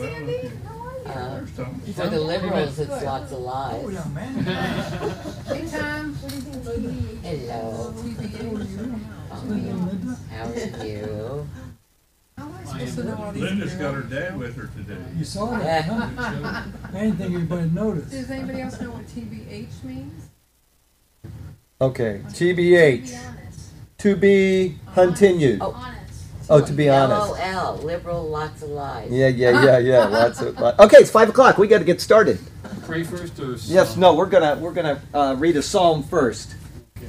Uh, There's Tom. for the liberals, it's Good. lots of Oh, lies. man. Hey, Tom. What do you think? Hello. Linda? How are you? How am I supposed to know all these? Linda's got her dad with her today. You saw that, huh? I didn't think anybody noticed. Does anybody else know what TBH means? Okay, To be TBH, honest. to be continued. Oh. Honest. Oh, to be honest. LOL, liberal, lots of lies. Yeah, yeah, yeah, yeah. Lots of. lot- Okay, it's five o'clock. We got to get started. Pray first or Yes, no, we're gonna we're gonna uh, read a psalm first. Okay.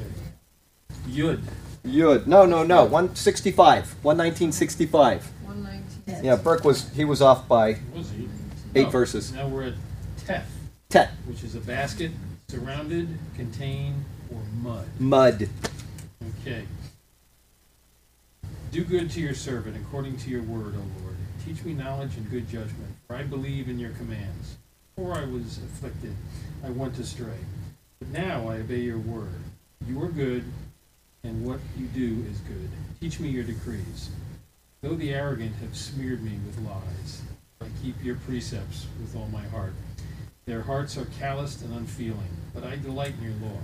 Yud. Yud. No, no, no. One sixty five. One nineteen sixty five. One nineteen. Yeah, Burke was he was off by Was he? eight Oh, verses. Now we're at Tef, Tet. which is a basket surrounded, contained, or mud. Mud. Okay. Do good to your servant according to your word, O Lord. Teach me knowledge and good judgment, for I believe in your commands. Before I was afflicted, I went astray. But now I obey your word. You are good, and what you do is good. Teach me your decrees. Though the arrogant have smeared me with lies, I keep your precepts with all my heart. Their hearts are calloused and unfeeling, but I delight in your law.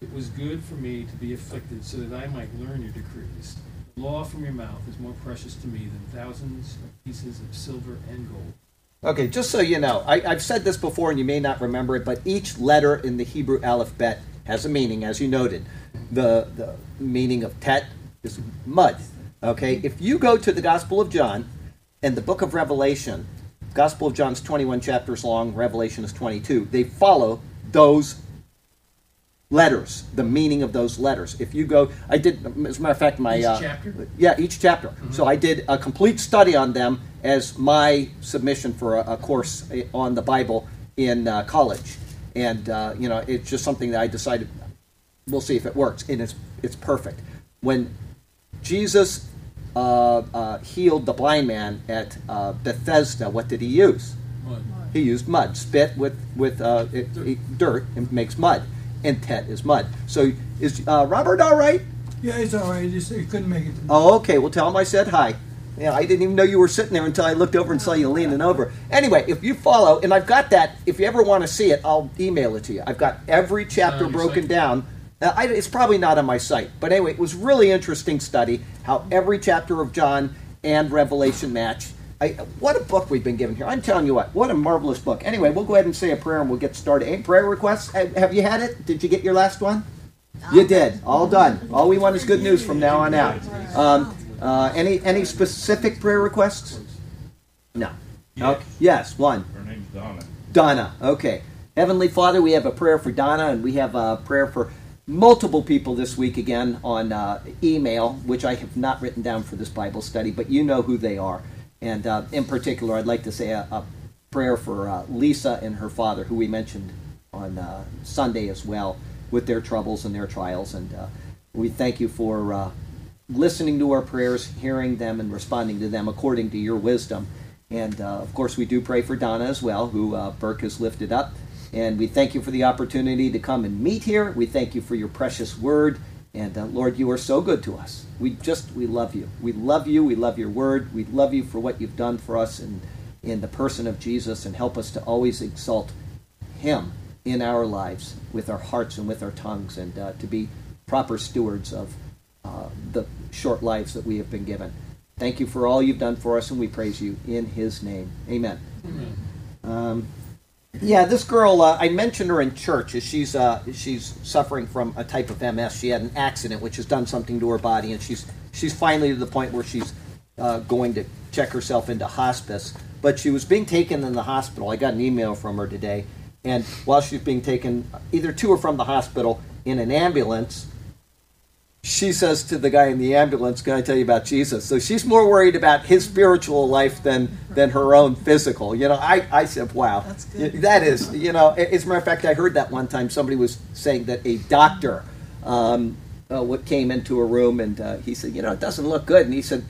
It was good for me to be afflicted so that I might learn your decrees. Law from your mouth is more precious to me than thousands of pieces of silver and gold. Okay, just so you know, I, I've said this before and you may not remember it, but each letter in the Hebrew alphabet has a meaning, as you noted. The, the meaning of tet is mud. Okay, if you go to the Gospel of John and the book of Revelation, Gospel of John's 21 chapters long, Revelation is 22, they follow those letters, the meaning of those letters. If you go, I did, as a matter of fact, my. Each uh, chapter? Yeah, each chapter. So I did a complete study on them as my submission for a, a course eh, on the Bible in uh, college. And, uh, you know, it's just something that I decided, we'll see if it works. And it's, it's perfect. When Jesus uh, uh, healed the blind man at uh, Bethesda, what did he use? Mud. He used mud, spit with with uh, it, it- dirt and makes mud, and tet is mud. So is uh, Robert all right? Yeah, he's all right. He just he couldn't make it. Oh, okay. Well, tell him I said hi. Yeah, I didn't even know you were sitting there until I looked over and saw you leaning over. Anyway, if you follow, and I've got that. If you ever want to see it, I'll email it to you. I've got every chapter on broken site? down. Uh, I, it's probably not on my site, but anyway, it was really interesting study how every chapter of John and Revelation match. I, what a book we've been given here! I'm telling you what, what a marvelous book. Anyway, we'll go ahead and say a prayer and we'll get started. Any prayer requests? Have you had it? Did you get your last one? You did. All done. All we want is good news from now on out. Um, uh, any any specific prayer requests? No. Yes. Okay. Yes, one. Her name's Donna. Donna. Okay. Heavenly Father, we have a prayer for Donna, and we have a prayer for multiple people this week again on uh, email, which I have not written down for this Bible study, but you know who they are. And uh, in particular, I'd like to say a, a prayer for uh, Lisa and her father, who we mentioned on uh, Sunday as well, with their troubles and their trials. And uh, we thank you for uh, listening to our prayers, hearing them, and responding to them according to your wisdom. And uh, of course, we do pray for Donna as well, who Burke has lifted up. And we thank you for the opportunity to come and meet here. We thank you for your precious word. And uh, Lord, you are so good to us. We just, we love you. We love you. We love your word. We love you for what you've done for us in, in the person of Jesus and help us to always exalt him in our lives with our hearts and with our tongues and uh, to be proper stewards of uh, the short lives that we have been given. Thank you for all you've done for us, and we praise you in his name. Amen. Um, yeah, this girl, uh, I mentioned her in church. She's uh, she's suffering from a type of MS. She had an accident which has done something to her body, and she's she's finally to the point where she's uh, going to check herself into hospice. But she was being taken in the hospital. I got an email from her today, and while she's being taken either to or from the hospital in an ambulance, she says to the guy in the ambulance, "Can I tell you about Jesus?" So she's more worried about his spiritual life than than her own physical. You know, I, I said, "Wow, That's good. that is." You know, as a matter of fact, I heard that one time somebody was saying that a doctor um, uh, what came into a room and uh, he said, "You know, it doesn't look good," and he said,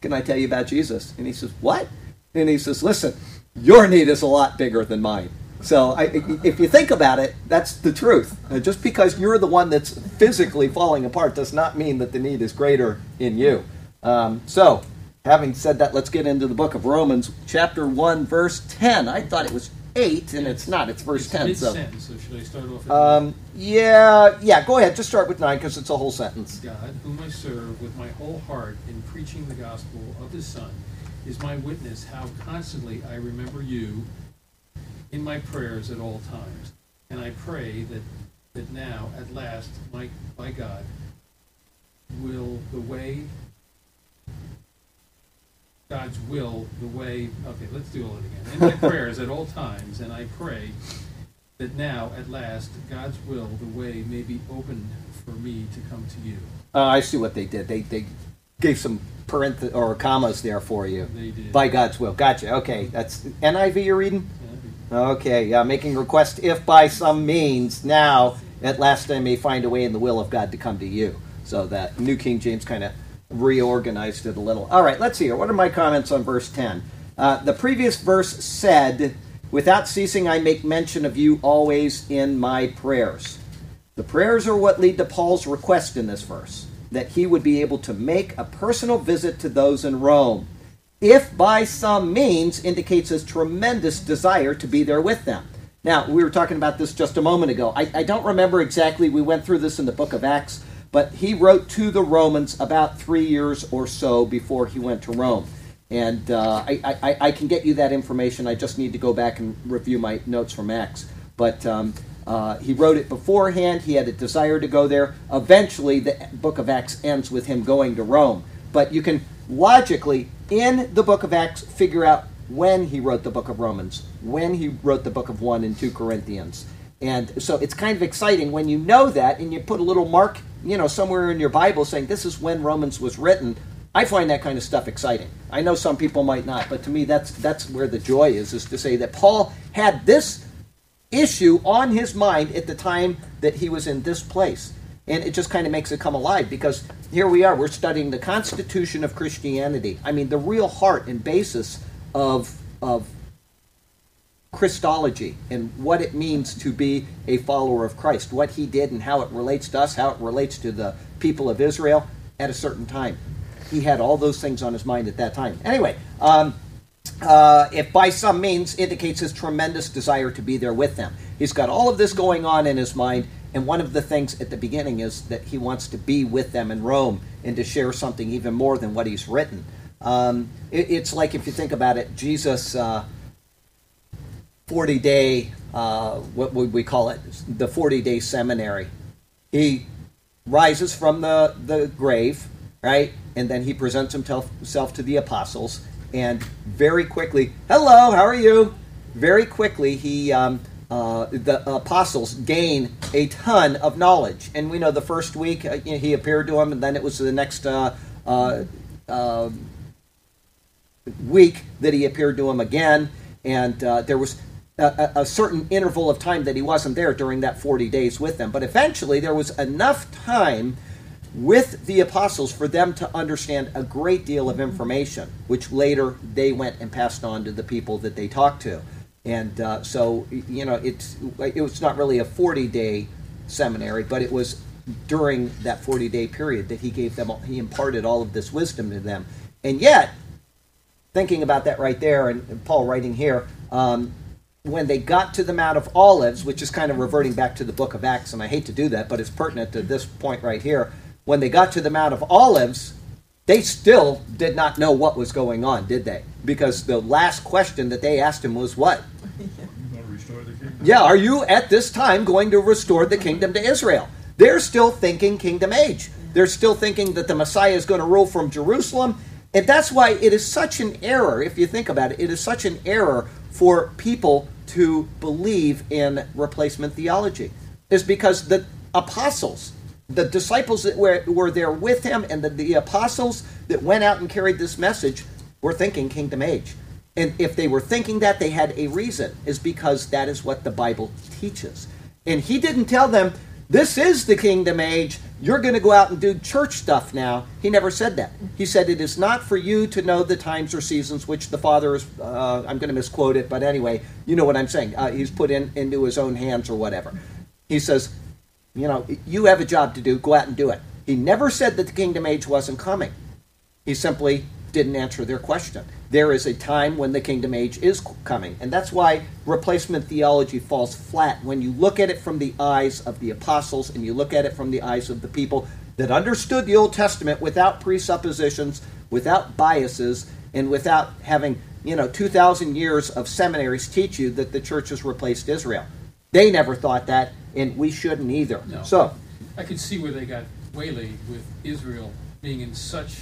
"Can I tell you about Jesus?" And he says, "What?" And he says, "Listen, your need is a lot bigger than mine." So, I, if you think about it, that's the truth. Uh, just because you're the one that's physically falling apart does not mean that the need is greater in you. Um, so, having said that, let's get into the book of Romans, chapter 1, verse 10. I thought it was 8, and it's not. It's verse It's 10. So, so should I start off um, yeah, yeah, go ahead. Just start with 9 because it's a whole sentence. God, whom I serve with my whole heart in preaching the gospel of his Son, is my witness how constantly I remember you in my prayers at all times. And I pray that, that now, at last, my, by God, will the way, God's will, the way, okay, let's do all it again. In my prayers at all times, and I pray that now, at last, God's will, the way may be opened for me to come to you. Uh, I see what they did. They, they gave some parenth- or commas there for you. They did. By God's will. Gotcha. Okay, that's NIV you're reading? Okay, yeah, making request if by some means now at last I may find a way in the will of God to come to you. So that New King James kind of reorganized it a little. All right, let's see here. What are my comments on verse 10? Uh, the previous verse said, Without ceasing I make mention of you always in my prayers. The prayers are what lead to Paul's request in this verse that he would be able to make a personal visit to those in Rome if by some means indicates his tremendous desire to be there with them. Now, we were talking about this just a moment ago. I, I, don't remember exactly, we went through this in the book of Acts, but he wrote to the Romans about three years or so before he went to Rome. And uh, I, I, I, can get you that information. I just need to go back and review my notes from Acts. But um, uh, he wrote it beforehand. He had a desire to go there. Eventually, the book of Acts ends with him going to Rome. But you can logically, in the book of Acts, figure out when he wrote the book of Romans, when he wrote the book of 1 and 2 Corinthians. And so it's kind of exciting when you know that and you put a little mark, you know, somewhere in your Bible saying this is when Romans was written. I find that kind of stuff exciting. I know some people might not, but to me that's that's where the joy is is to say that Paul had this issue on his mind at the time that he was in this place. And it just kind of makes it come alive because here we are, we're studying the constitution of Christianity. I mean, the real heart and basis of, of Christology and what it means to be a follower of Christ, what he did and how it relates to us, how it relates to the people of Israel at a certain time. He had all those things on his mind at that time. Anyway, um, uh, if by some means indicates his tremendous desire to be there with them. He's got all of this going on in his mind, and one of the things at the beginning is that he wants to be with them in Rome and to share something even more than what he's written. Um, it, it's like if you think about it, Jesus' uh, 40 day, uh, what would we call it? The 40 day seminary. He rises from the, the grave, right? And then he presents himself to the apostles and very quickly, hello, how are you? Very quickly, he um, uh, the apostles gain a ton of knowledge, and we know the first week uh, he appeared to them, and then it was the next uh, uh um, week that he appeared to them again, and uh, there was a, a, certain interval of time that he wasn't there during that 40 days with them. But eventually, there was enough time with the apostles for them to understand a great deal of information, which later they went and passed on to the people that they talked to. And uh, so, you know, it's it was not really a 40 day seminary, but it was during that 40 day period that he gave them, he imparted all of this wisdom to them. And yet, thinking about that right there, and, and Paul writing here, um, when they got to the Mount of Olives, which is kind of reverting back to the book of Acts, and I hate to do that, but it's pertinent to this point right here when they got to the Mount of Olives, they still did not know what was going on, did they? Because the last question that they asked him was what? Yeah, are you at this time going to restore the kingdom to Israel? They're still thinking kingdom age. They're still thinking that the Messiah is going to rule from Jerusalem. And that's why it is such an error, if you think about it, it is such an error for people to believe in replacement theology. Is because the apostles, the disciples that were, were there with him and the, the apostles that went out and carried this message were thinking kingdom age. And if they were thinking that, they had a reason, is because that is what the Bible teaches. And he didn't tell them, this is the kingdom age. You're going to go out and do church stuff now. He never said that. He said, It is not for you to know the times or seasons which the Father is, uh, I'm going to misquote it, but anyway, you know what I'm saying. Uh, he's put in, into his own hands or whatever. He says, you know, you have a job to do, go out and do it. He never said that the kingdom age wasn't coming. He simply didn't answer their question. There is a time when the kingdom age is coming, and that's why replacement theology falls flat when you look at it from the eyes of the apostles and you look at it from the eyes of the people that understood the Old Testament without presuppositions, without biases, and without having, you know, 2,000 years of seminaries teach you that the church has replaced Israel. They never thought that, and we shouldn't either. No. So, I could see where they got waylaid with Israel being in such.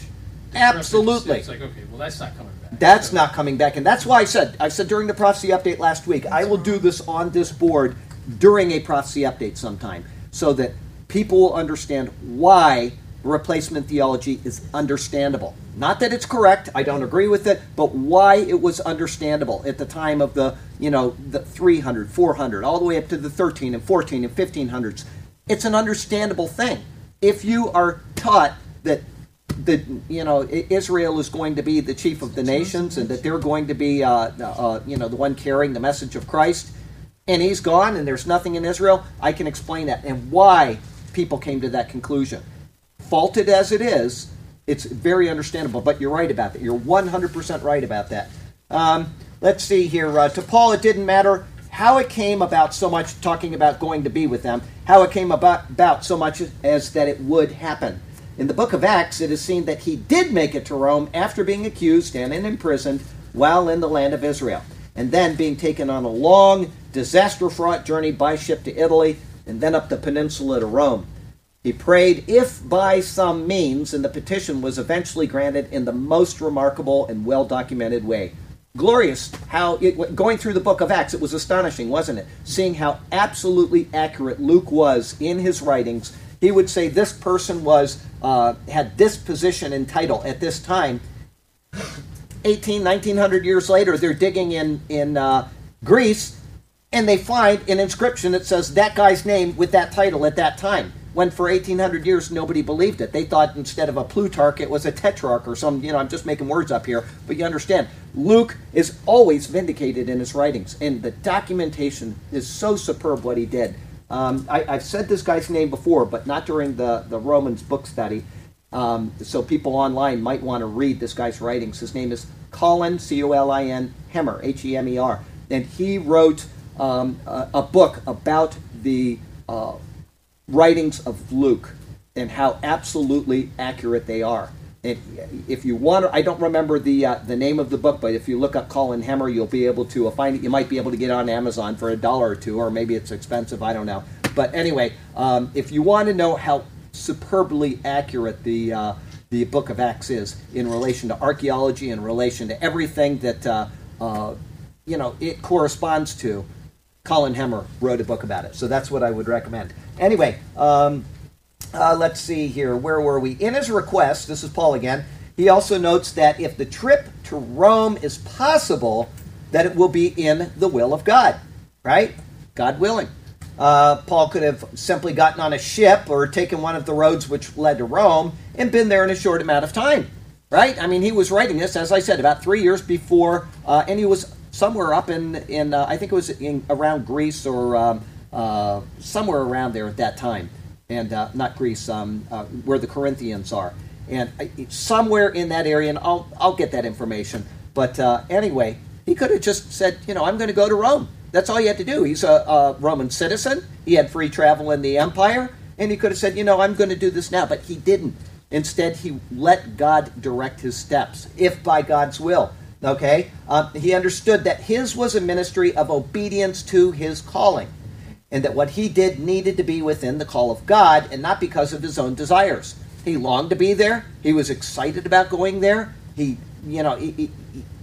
Absolutely. It's like, okay, well, that's not coming back. That's So- not coming back, and that's why I said I said during the prophecy update last week I will do this on this board during a prophecy update sometime, so that people will understand why replacement theology is understandable. Not that it's correct, I don't agree with it, but why it was understandable at the time of the you know the 300, 400, all the way up to the 13 and 14 and 1500s. It's an understandable thing if you are taught that that you know Israel is going to be the chief of the nations and that they're going to be uh, uh, you know the one carrying the message of Christ, and he's gone and there's nothing in Israel. I can explain that and why people came to that conclusion. Faulted as it is, it's very understandable. But you're right about that. You're 100% right about that. Um, let's see here. Uh, to Paul, it didn't matter how it came about so much talking about going to be with them, how it came about, about so much as that it would happen. In the book of Acts, it is seen that he did make it to Rome after being accused and imprisoned while in the land of Israel, and then being taken on a long, disaster fraught journey by ship to Italy, and then up the peninsula to Rome. He prayed if by some means, and the petition was eventually granted in the most remarkable and well documented way. Glorious how, it, going through the book of Acts, it was astonishing, wasn't it? Seeing how absolutely accurate Luke was in his writings. He would say this person was uh, had this position and title at this time. 18, 1900 years later, they're digging in, in uh, Greece and they find an inscription that says that guy's name with that title at that time. When for 1800 years nobody believed it. They thought instead of a Plutarch it was a Tetrarch or some, you know, I'm just making words up here, but you understand. Luke is always vindicated in his writings, and the documentation is so superb what he did. Um, I, I've said this guy's name before, but not during the, the Romans book study. Um, so people online might want to read this guy's writings. His name is Colin, C O L I N, Hemer, H E M E R. And he wrote um, a, a book about the uh, writings of Luke and how absolutely accurate they are. And if you want, I don't remember the uh, the name of the book, but if you look up Colin Hemer, you'll be able to find it. You might be able to get it on Amazon for a dollar or two, or maybe it's expensive. I don't know. But anyway, um, if you want to know how superbly accurate the uh, the Book of Acts is in relation to archaeology, in relation to everything that uh, uh, you know it corresponds to, Colin Hemer wrote a book about it. So that's what I would recommend. Anyway. Um, uh, let's see here. Where were we? In his request, this is Paul again, he also notes that if the trip to Rome is possible, that it will be in the will of God, right? God willing. Uh, Paul could have simply gotten on a ship or taken one of the roads which led to Rome and been there in a short amount of time, right? I mean, he was writing this, as I said, about three years before, uh, and he was somewhere up in, in uh, I think it was in, around Greece or um, uh, somewhere around there at that time and uh, not Greece, um, uh, where the Corinthians are, and somewhere in that area. And I'll I'll get that information. But uh, anyway, he could have just said, you know, I'm going to go to Rome. That's all he had to do. He's a, a Roman citizen. He had free travel in the empire, and he could have said, you know, I'm going to do this now. But he didn't. Instead, he let God direct his steps, if by God's will. Okay, uh, he understood that his was a ministry of obedience to his calling and that what he did needed to be within the call of God and not because of his own desires. He longed to be there. He was excited about going there. He, you know, he, he,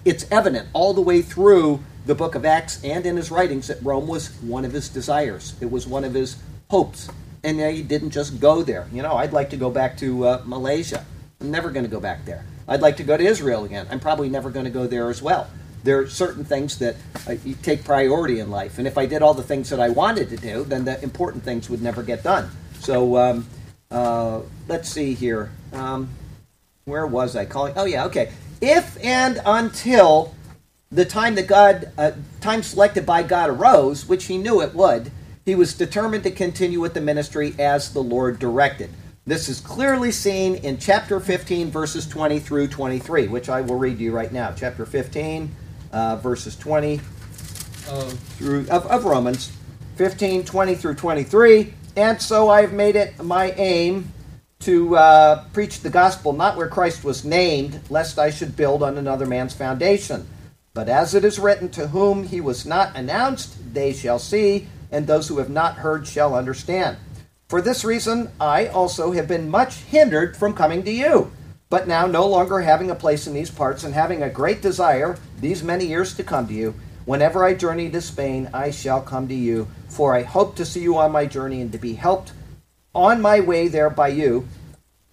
it's evident all the way through the book of Acts and in his writings that Rome was one of his desires. It was one of his hopes. And he didn't just go there. You know, I'd like to go back to uh, Malaysia. I'm never going to go back there. I'd like to go to Israel again. I'm probably never going to go there as well there are certain things that uh, you take priority in life. And if I did all the things that I wanted to do, then the important things would never get done. So um, uh, let's see here. Um, where was I calling? Oh yeah, okay. If and until the time that God, uh, time selected by God arose, which he knew it would, he was determined to continue with the ministry as the Lord directed. This is clearly seen in chapter 15, verses 20 through 23, which I will read to you right now. Chapter 15, uh, verses 20 Uh, through of, of Romans 15, 20 through 23. And so I've made it my aim to uh, preach the gospel not where Christ was named, lest I should build on another man's foundation. But as it is written, to whom he was not announced, they shall see, and those who have not heard shall understand. For this reason, I also have been much hindered from coming to you. But now, no longer having a place in these parts, and having a great desire these many years to come to you, whenever I journey to Spain, I shall come to you. For I hope to see you on my journey and to be helped on my way there by you,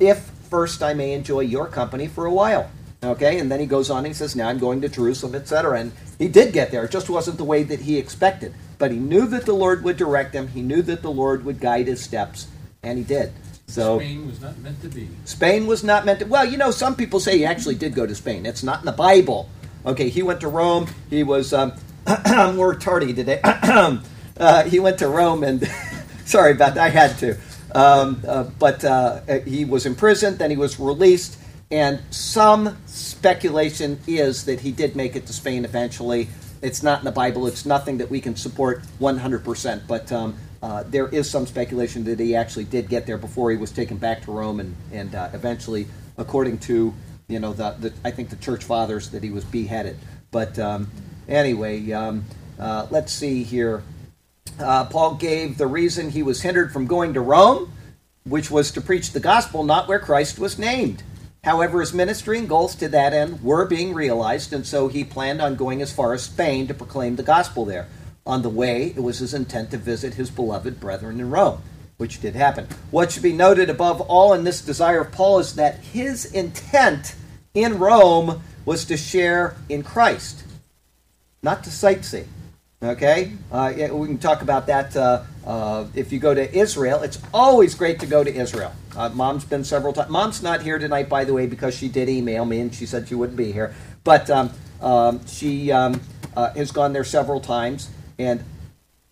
if first I may enjoy your company for a while. Okay, and then he goes on and he says, Now I'm going to Jerusalem, etc. And he did get there. It just wasn't the way that he expected. But he knew that the Lord would direct him, he knew that the Lord would guide his steps, and he did. So Spain was not meant to be. Spain was not meant to. Well, you know, some people say he actually did go to Spain. It's not in the Bible. Okay, he went to Rome. He was um, more tardy today. uh, he went to Rome, and sorry about that. I had to. Um, uh, but uh, he was imprisoned. Then he was released, and some speculation is that he did make it to Spain eventually. It's not in the Bible. It's nothing that we can support 100%. But um, uh, there is some speculation that he actually did get there before he was taken back to Rome, and and uh, eventually, according to you know the, the I think the church fathers, that he was beheaded. But um, anyway, um, uh, let's see here. Uh, Paul gave the reason he was hindered from going to Rome, which was to preach the gospel not where Christ was named. However, his ministry and goals to that end were being realized, and so he planned on going as far as Spain to proclaim the gospel there. On the way, it was his intent to visit his beloved brethren in Rome, which did happen. What should be noted above all in this desire of Paul is that his intent in Rome was to share in Christ, not to sightsee. Okay, uh, we can talk about that. Uh, uh, if you go to Israel, it's always great to go to Israel. Uh, Mom's been several times. Mom's not here tonight, by the way, because she did email me and she said she wouldn't be here. But um, um, she um, uh, has gone there several times, and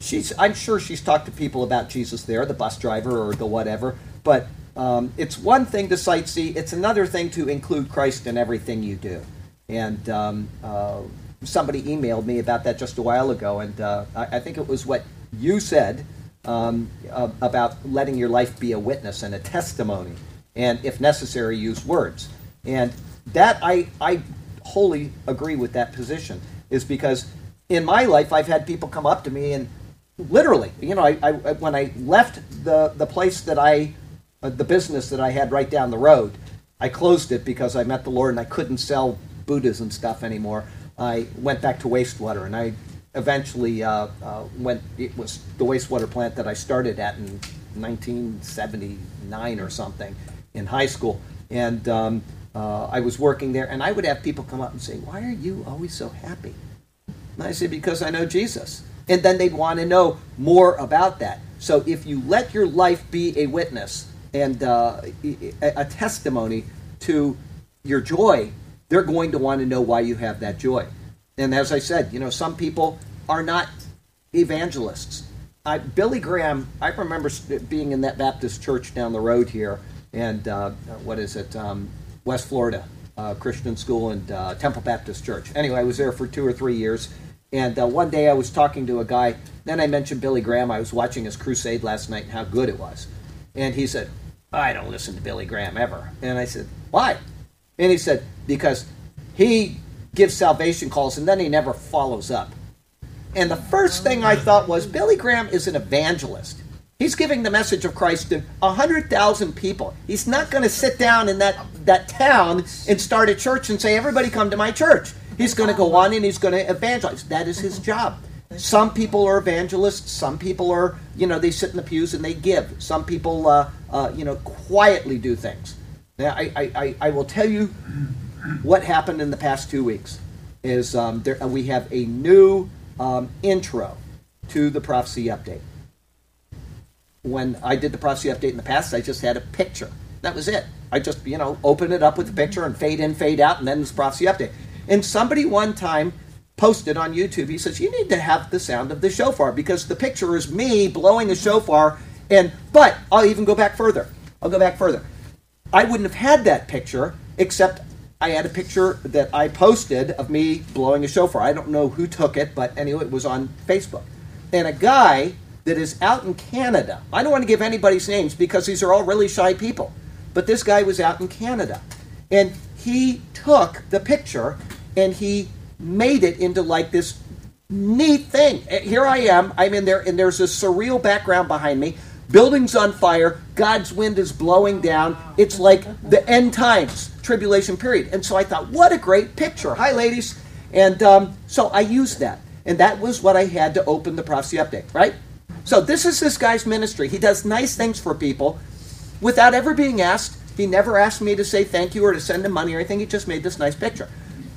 she's. I'm sure she's talked to people about Jesus there, the bus driver or the whatever. But um, it's one thing to sightsee; it's another thing to include Christ in everything you do. And um, uh, somebody emailed me about that just a while ago, and uh, I, I think it was what you said um, uh, about letting your life be a witness and a testimony, and if necessary, use words. And that I, I wholly agree with that position, is because in my life I've had people come up to me and literally, you know, I, I when I left the the place that I, uh, the business that I had right down the road, I closed it because I met the Lord and I couldn't sell Buddhas and stuff anymore. I went back to wastewater, and I eventually uh, uh, went. It was the wastewater plant that I started at in 1979 or something in high school, and um, uh, I was working there. And I would have people come up and say, "Why are you always so happy?" And I say, "Because I know Jesus." And then they'd want to know more about that. So if you let your life be a witness and uh, a testimony to your joy, they're going to want to know why you have that joy. And as I said, you know, some people are not evangelists. I, Billy Graham, I remember being in that Baptist church down the road here, and uh, what is it, um, West Florida uh, Christian School and uh, Temple Baptist Church. Anyway, I was there for two or three years, and uh, one day I was talking to a guy. Then I mentioned Billy Graham. I was watching his crusade last night and how good it was, and he said, "I don't listen to Billy Graham ever." And I said, "Why?" And he said, "Because he gives salvation calls and then he never follows up." And the first thing I thought was Billy Graham is an evangelist. He's giving the message of Christ to 100,000 people. He's not going to sit down in that, that town and start a church and say, everybody come to my church. He's going to go on and he's going to evangelize. That is his job. Some people are evangelists. Some people are, you know, they sit in the pews and they give. Some people, uh, uh, you know, quietly do things. Now, I, I, I, will tell you what happened in the past two weeks is um, there, we have a new um, intro to the prophecy update. When I did the prophecy update in the past, I just had a picture. That was it. I just, you know, open it up with a picture and fade in, fade out, and then this prophecy update. And somebody one time posted on YouTube, he says, You need to have the sound of the shofar because the picture is me blowing a shofar. And but I'll even go back further. I'll go back further. I wouldn't have had that picture except I had a picture that I posted of me blowing a shofar. I don't know who took it, but anyway, it was on Facebook. And a guy that is out in Canada, I don't want to give anybody's names because these are all really shy people, but this guy was out in Canada. And he took the picture and he made it into like this neat thing. Eh, Here I am, I'm in there, and there's a surreal background behind me. Buildings on fire, God's wind is blowing down. It's like the end times, tribulation period. And so I thought, what a great picture. Hi, ladies. And um, so I used that. And that was what I had to open the prophecy update, right? So this is this guy's ministry. He does nice things for people without ever being asked. He never asked me to say thank you or to send him money or anything. He just made this nice picture.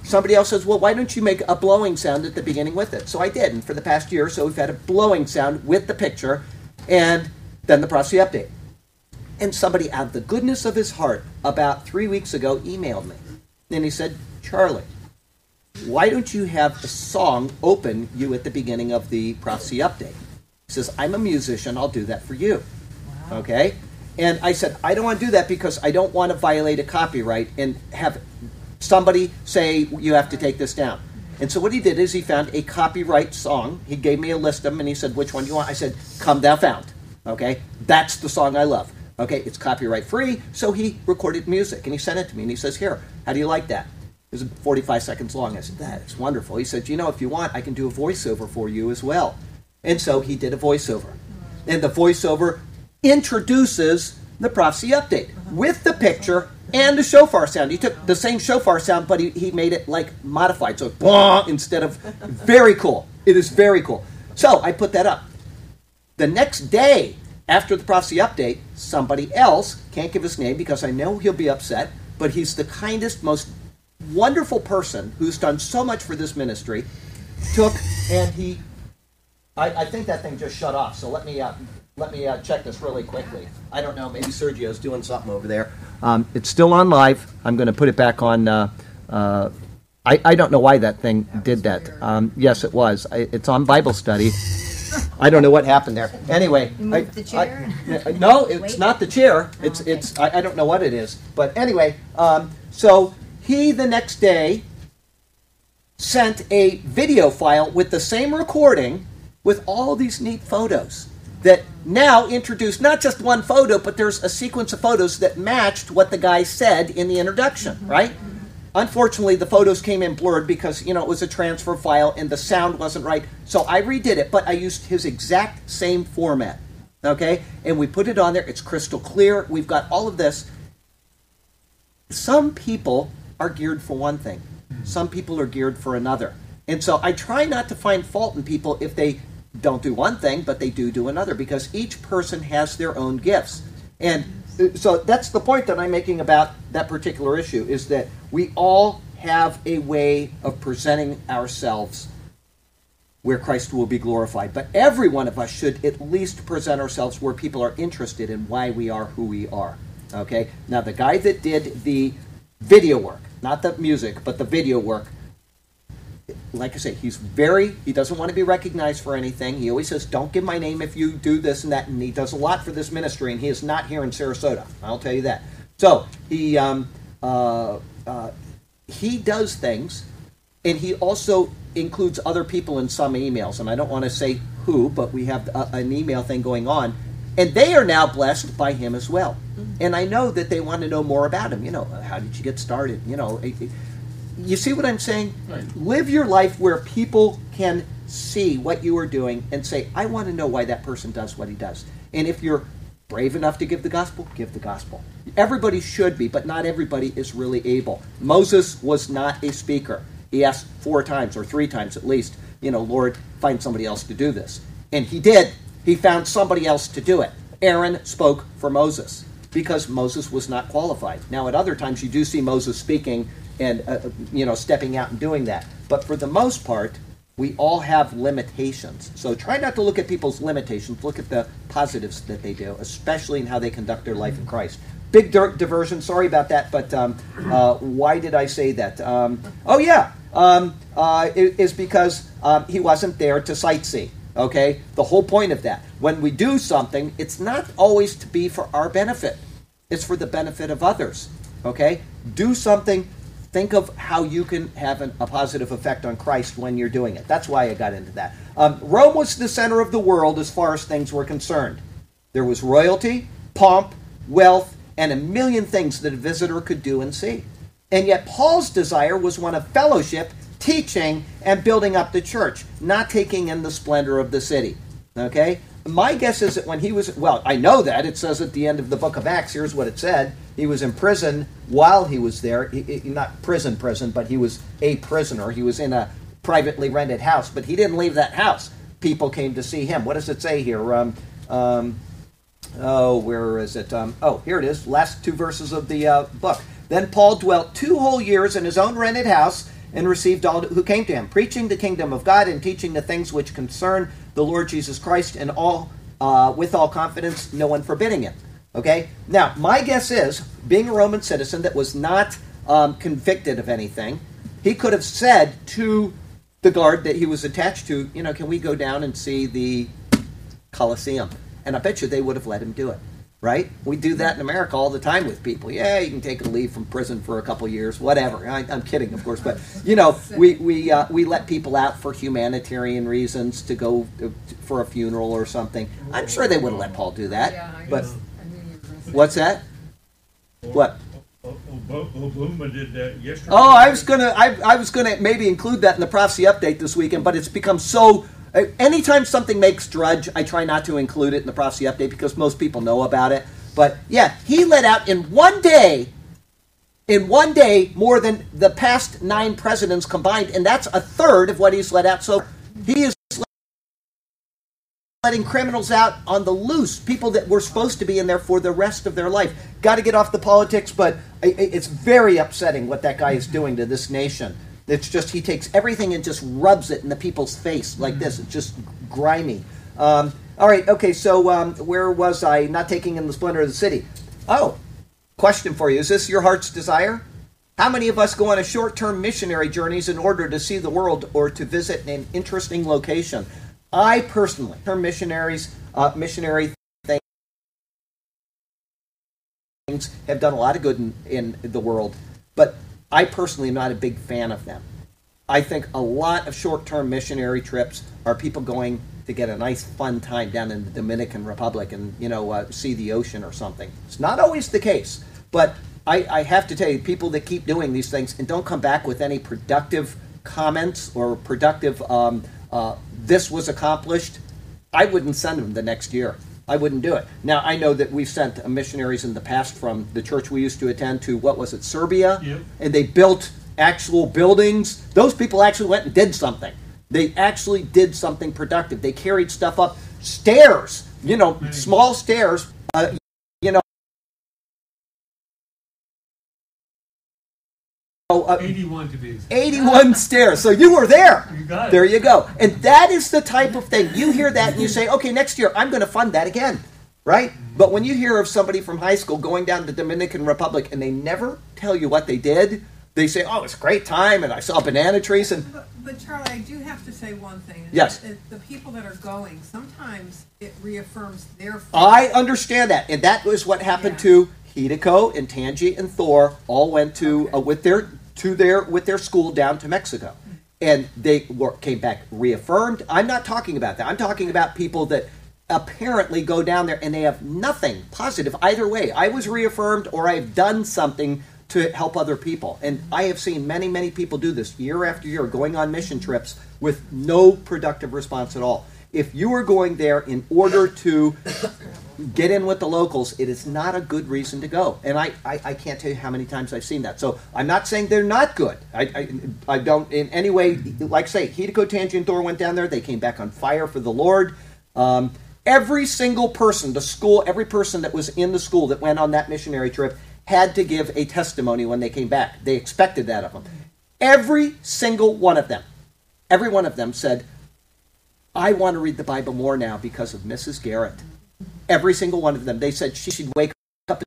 Somebody else says, well, why don't you make a blowing sound at the beginning with it? So I did. And for the past year or so, we've had a blowing sound with the picture and then the prophecy update. And somebody out of the goodness of his heart about three weeks ago emailed me. And he said, Charlie, why don't you have a song open you at the beginning of the prophecy update? He says, I'm a musician, I'll do that for you. Okay? And I said, I don't want to do that because I don't want to violate a copyright and have somebody say, you have to take this down. And so what he did is he found a copyright song. He gave me a list of them and he said, which one do you want? I said, Come Thou Fount. Okay? That's the song I love. Okay? It's copyright free. So he recorded music and he sent it to me and he says, Here, how do you like that? It was 45 seconds long. I said, That is wonderful. He said, You know, if you want, I can do a voiceover for you as well. And so he did a voiceover. And the voiceover introduces the prophecy update with the picture and the shofar sound. He took the same shofar sound, but he, he made it like modified. So blah instead of very cool. It is very cool. So I put that up. The next day after the prophecy update, somebody else, can't give his name because I know he'll be upset, but he's the kindest, most wonderful person who's done so much for this ministry, took and he I, I think that thing just shut off. So let me uh, let me uh, check this really quickly. I don't know. Maybe Sergio's doing something over there. Um, it's still on live. I'm going to put it back on. Uh, uh, I, I don't know why that thing did that. Um, yes, it was. I, it's on Bible study. I don't know what happened there. Anyway, You moved the chair? I- no, it's Wait. not the chair. Oh, It's okay. it's. I, I don't know what it is. But anyway, um, so he the next day sent a video file with the same recording with all these neat photos that now introduce not just one photo, but there's a sequence of photos that matched what the guy said in the introduction, mm-hmm. right? Unfortunately, the photos came in blurred because you know it was a transfer file and the sound wasn't right. So I redid it, but I used his exact same format. Okay, and we put it on there. It's crystal clear. We've got all of this. Some people are geared for one thing. Mm-hmm. Some people are geared for another. And so I try not to find fault in people if they don't do one thing, but they do do another, because each person has their own gifts. And uh, so that's the point that I'm making about that particular issue is that we all have a way of presenting ourselves where Christ will be glorified. But every one of us should at least present ourselves where people are interested in why we are who we are. Okay? Now, the guy that did the video work, not the music, but the video work, like I say, he's very, he doesn't want to be recognized for anything. He always says, don't give my name if you do this and that. And he does a lot for this ministry, and he is not here in Sarasota. I'll tell you that. So, he, um, uh, uh, he does things, and he also includes other people in some emails. And I don't want to say who, but we have a, an email thing going on. And they are now blessed by him as well. And I know that they want to know more about him. You know, how did you get started? You know, it- it- you see what I'm saying? Right. Live your life where people can see what you are doing and say, I want to know why that person does what he does. And if you're brave enough to give the gospel, give the gospel. Everybody should be, but not everybody is really able. Moses was not a speaker. He asked four times or three times at least, you know, Lord, find somebody else to do this. And he did. He found somebody else to do it. Aaron spoke for Moses because Moses was not qualified. Now, at other times, you do see Moses speaking and uh, you know stepping out and doing that. But for the most part, we all have limitations. So try not to look at people's limitations. Look at the positives that they do, especially in how they conduct their life in Christ. Big diversion. Sorry about that, but um, uh, why did I say that? Um, oh yeah, um, uh, it is because um, he wasn't there to sightsee. Okay, the whole point of that. When we do something, it's not always to be for our benefit. It's for the benefit of others. Okay? Do something. Think of how you can have an, a positive effect on Christ when you're doing it. That's why I got into that. Um, Rome was the center of the world as far as things were concerned. There was royalty, pomp, wealth, and a million things that a visitor could do and see. And yet, Paul's desire was one of fellowship, teaching, and building up the church, not taking in the splendor of the city. Okay? My guess is that when he was, well, I know that. It says at the end of the book of Acts, here's what it said. He was in prison while he was there. He, he- not prison, prison, but he was a prisoner. He was in a privately rented house, but he didn't leave that house. People came to see him. What does it say here? Um, um, Oh, where is it? Um, oh, here it is. Last two verses of the uh, book. Then Paul dwelt two whole years in his own rented house and received all who came to him, preaching the kingdom of God and teaching the things which concern the Lord Jesus Christ, and all uh, with all confidence, no one forbidding him. Okay. Now, my guess is, being a Roman citizen that was not um, convicted of anything, he could have said to the guard that he was attached to, you know, can we go down and see the Colosseum. And I bet you they would have let him do it. Right? We do that in America all the time with people. Yeah, you can take a leave from prison for a couple years, whatever. I, I'm kidding, of course, but you know, we we uh, we let people out for humanitarian reasons to go to, for a funeral or something. I'm sure they would have let Paul do that. Yeah, I but what's that? What? Obama did that yesterday. Oh, I was gonna, I, I was gonna maybe include that in the prophecy update this weekend, but it's become so. uh, Anytime something makes Drudge, I try not to include it in the prophecy update because most people know about it. But yeah, he let out in one day, in one day, more than the past nine presidents combined, and that's a third of what he's let out. So he is letting criminals out on the loose, people that were supposed to be in there for the rest of their life. Got to get off the politics, but it's very upsetting what that guy is doing to this nation. It's just he takes everything and just rubs it in the people's face like this. It's just grimy. Um, all right, okay. So um, where was I? Not taking in the splendor of the city. Oh, question for you: Is this your heart's desire? How many of us go on a short-term missionary journeys in order to see the world or to visit an interesting location? I personally, term missionaries, uh, missionary things have done a lot of good in, in the world, but I personally am not a big fan of them. I think a lot of short-term missionary trips are people going to get a nice, fun time down in the Dominican Republic and you know uh, see the ocean or something. It's not always the case, but I, I have to tell you, people that keep doing these things and don't come back with any productive comments or productive um, uh, "this was accomplished," I wouldn't send them the next year. I wouldn't do it. Now I know that we've sent missionaries in the past from the church we used to attend to what was it, Serbia, Yep. and they built actual buildings. Those people actually went and did something. They actually did something productive. They carried stuff up stairs, you know, small stairs. Uh, you know, uh, 81 to be exact. 81 stairs. So you were there. You got it. There you go. And that is the type of thing. You hear that and you say, okay, next year I'm going to fund that again. Right? But when you hear of somebody from high school going down to the Dominican Republic and they never tell you what they did, they say, oh, it's a great time and I saw banana trees and But, but Charlie, I do have to say one thing. Yes. that- that The people that are going, sometimes it reaffirms their. faith. I understand that, and that was what happened Yeah. to Hideko and Tangi and Thor. All went to Okay. uh, with their to their with their school down to Mexico, and they were, came back reaffirmed. I'm not talking about that. I'm talking about people that apparently go down there and they have nothing positive either way. I was reaffirmed, or I've done something to help other people, and I have seen many many people do this year after year, going on mission trips with no productive response at all. If you are going there in order to get in with the locals, it is not a good reason to go. And I, I, I can't tell you how many times I've seen that. So I'm not saying they're not good. I, I, I don't in any way, like say, Hideko, Tangi, and Thor went down there. They came back on fire for the Lord. Um, every single person, the school, every person that was in the school that went on that missionary trip had to give a testimony when they came back. They expected that of them. Every single one of them, every one of them said, I want to read the Bible more now because of Mrs. Garrett. Every single one of them. They said she should wake up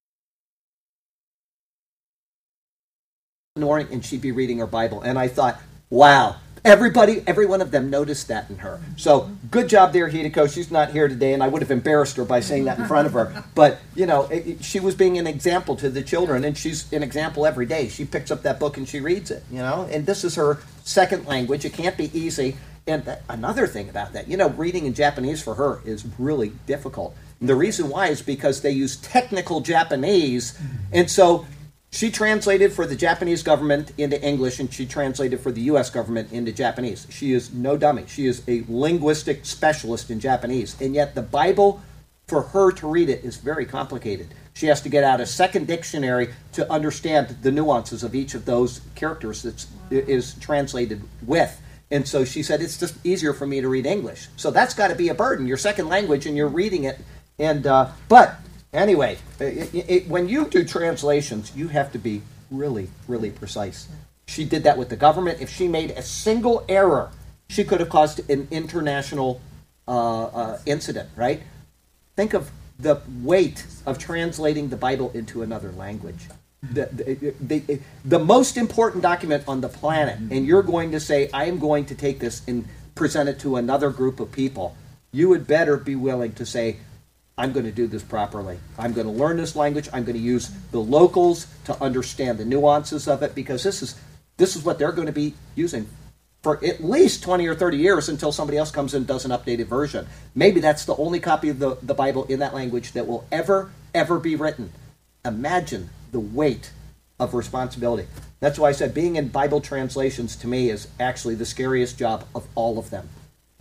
in the morning and she'd be reading her Bible. And I thought, wow, Everybody, every one of them noticed that in her. So good job there, Hideko. She's not here today, and I would have embarrassed her by saying that in front of her. But you know, it, it- she was being an example to the children, and she's an example every day. She picks up that book and she reads it. You know, and this is her second language. It can't be easy. And th- another thing about that, you know, reading in Japanese for her is really difficult. And the reason why is because they use technical Japanese, and so she translated for the Japanese government into English and she translated for the US government into Japanese. She is no dummy. She is a linguistic specialist in Japanese. And yet the Bible, for her to read it, is very complicated. She has to get out a second dictionary to understand the nuances of each of those characters that is translated with. And so she said, it's just easier for me to read English. So that's got to be a burden. Your second language and you're reading it. And, uh, but Anyway, it, it, when you do translations, you have to be really, really precise. She did that with the government. If she made a single error, she could have caused an international uh, uh, incident, right? Think of the weight of translating the Bible into another language. The, the, the, the most important document on the planet, and mm-hmm. you're going to say, I am going to take this and present it to another group of people, you would better be willing to say, I'm going to do this properly. I'm going to learn this language. I'm going to use the locals to understand the nuances of it because this is this is what they're going to be using for at least 20 or 30 years until somebody else comes in and does an updated version. Maybe that's the only copy of the, the Bible in that language that will ever, ever be written. Imagine the weight of responsibility. That's why I said being in Bible translations to me is actually the scariest job of all of them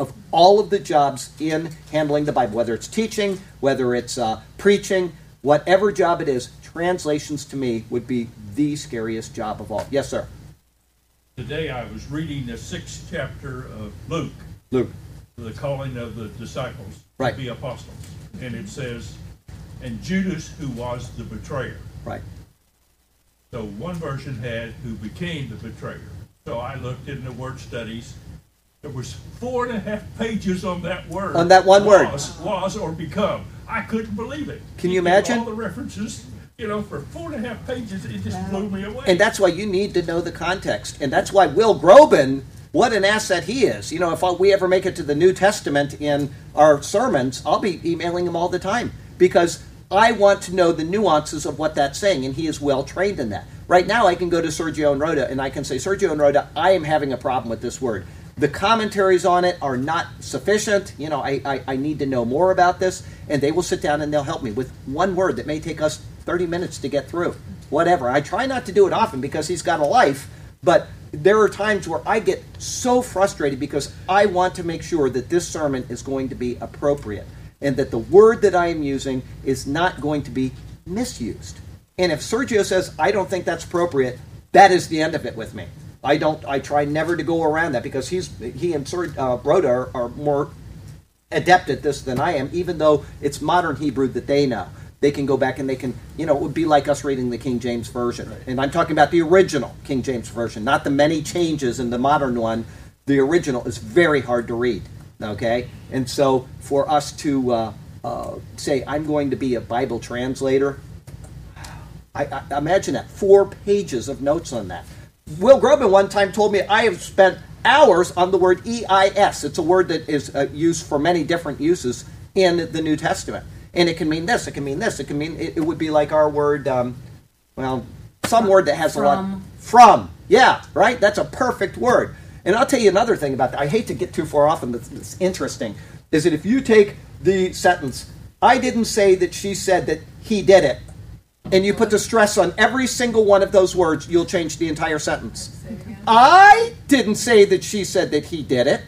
of all of the jobs in handling the Bible, whether it's teaching, whether it's uh, preaching, whatever job it is, translations to me would be the scariest job of all. Yes, sir. Today I was reading the sixth chapter of Luke, Luke. the calling of the disciples Right. to be apostles. And it says, and Judas, who was the betrayer. Right. So one version had who became the betrayer. So I looked in the word studies. There was four and a half pages on that word. On that one word. was, Was or become. I couldn't believe it. Can He you imagine? All the references, you know, for four and a half pages, it just blew me away. And that's why you need to know the context. And that's why Will Groban, what an asset he is. You know, if we ever make it to the New Testament in our sermons, I'll be emailing him all the time because I want to know the nuances of what that's saying, and he is well trained in that. Right now, I can go to Sergio and Rhoda and I can say, Sergio and Rhoda, I am having a problem with this word. The commentaries on it are not sufficient. You know, I, I, I need to know more about this. And they will sit down and they'll help me with one word that may take us 30 minutes to get through. Whatever. I try not to do it often because he's got a life, but there are times where I get so frustrated because I want to make sure that this sermon is going to be appropriate and that the word that I am using is not going to be misused. And if Sergio says, I don't think that's appropriate, that is the end of it with me. I don't. I try never to go around that because he's he and Sir uh, Rhoda are, are more adept at this than I am. Even though it's modern Hebrew that they know, they can go back and they can. You know, it would be like us reading the King James version, and I'm talking about the original King James version, not the many changes in the modern one. The original is very hard to read. Okay, and so for us to uh, uh, say I'm going to be a Bible translator, I, I imagine that four pages of notes on that. Will Groban one time told me I have spent hours on the word EIS. It's a word that is uh, used for many different uses in the New Testament, and it can mean this, it can mean this, it can mean it, it would be like our word, um, well, some word that has a lot From. from. Yeah, right. That's a perfect word. And I'll tell you another thing about that. I hate to get too far off, and it's, interesting. Is that if you take the sentence, "I didn't say that she said that he did it," and you put the stress on every single one of those words, you'll change the entire sentence. I didn't say that she said that he did it.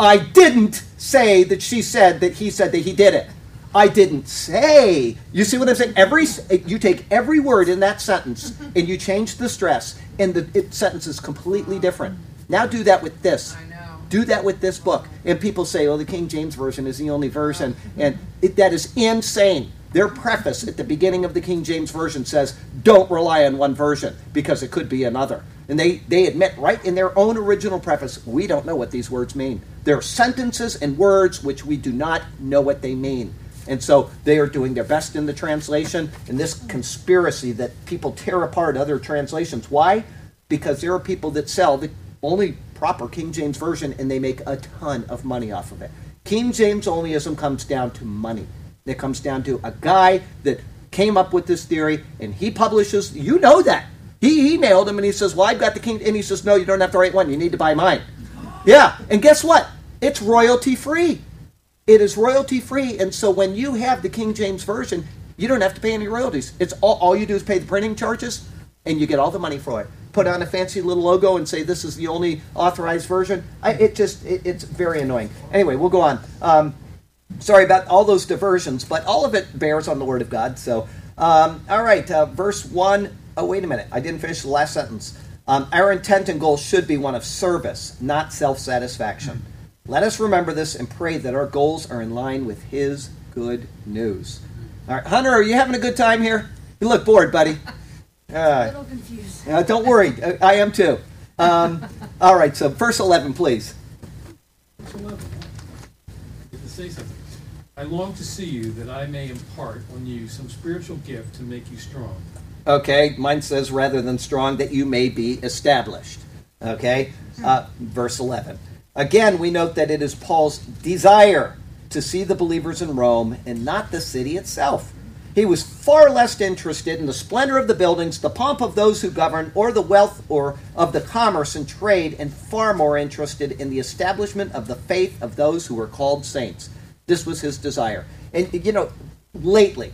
I didn't say that she said that he said that he did it. I didn't say. You see what I'm saying? Every you take every word in that sentence and you change the stress, and the it, sentence is completely different. Now do that with this. I know. Do that with this book. And people say, oh, the King James Version is the only version. And it, that is insane. Their preface at the beginning of the King James Version says, don't rely on one version because it could be another. And they, they admit right in their own original preface, we don't know what these words mean. They're sentences and words which we do not know what they mean. And so they are doing their best in the translation in this conspiracy that people tear apart other translations. Why? Because there are people that sell the only proper King James Version and they make a ton of money off of it. King James onlyism comes down to money. It comes down to a guy that came up with this theory and he publishes, you know that. He emailed him and he says, Well, I've got the King, and he says, No, you don't have to write one. You need to buy mine. Yeah, and guess what? It's royalty free. It is royalty free, and so when you have the King James Version, you don't have to pay any royalties. It's all, all you do is pay the printing charges, and you get all the money for it. Put on a fancy little logo and say this is the only authorized version. I, it just it, it's very annoying. Anyway, we'll go on. Um, sorry about all those diversions, but all of it bears on the Word of God. So, um, all right, uh, verse one. Oh, wait a minute, I didn't finish the last sentence. Um, our intent and goal should be one of service, not self-satisfaction. Let us remember this and pray that our goals are in line with His good news. All right, Hunter, are you having a good time here? You look bored, buddy. Uh, little confused. uh, don't worry, uh, I am too. Um, all right, so verse 11, please. Verse 11. Get to say something. I long to see you that I may impart on you some spiritual gift to make you strong. Okay, mine says rather than strong, that you may be established. Okay, uh, verse 11. Again, we note that it is Paul's desire to see the believers in Rome and not the city itself. He was far less interested in the splendor of the buildings, the pomp of those who govern, or the wealth or of the commerce and trade, and far more interested in the establishment of the faith of those who were called saints. This was his desire. And you know, lately,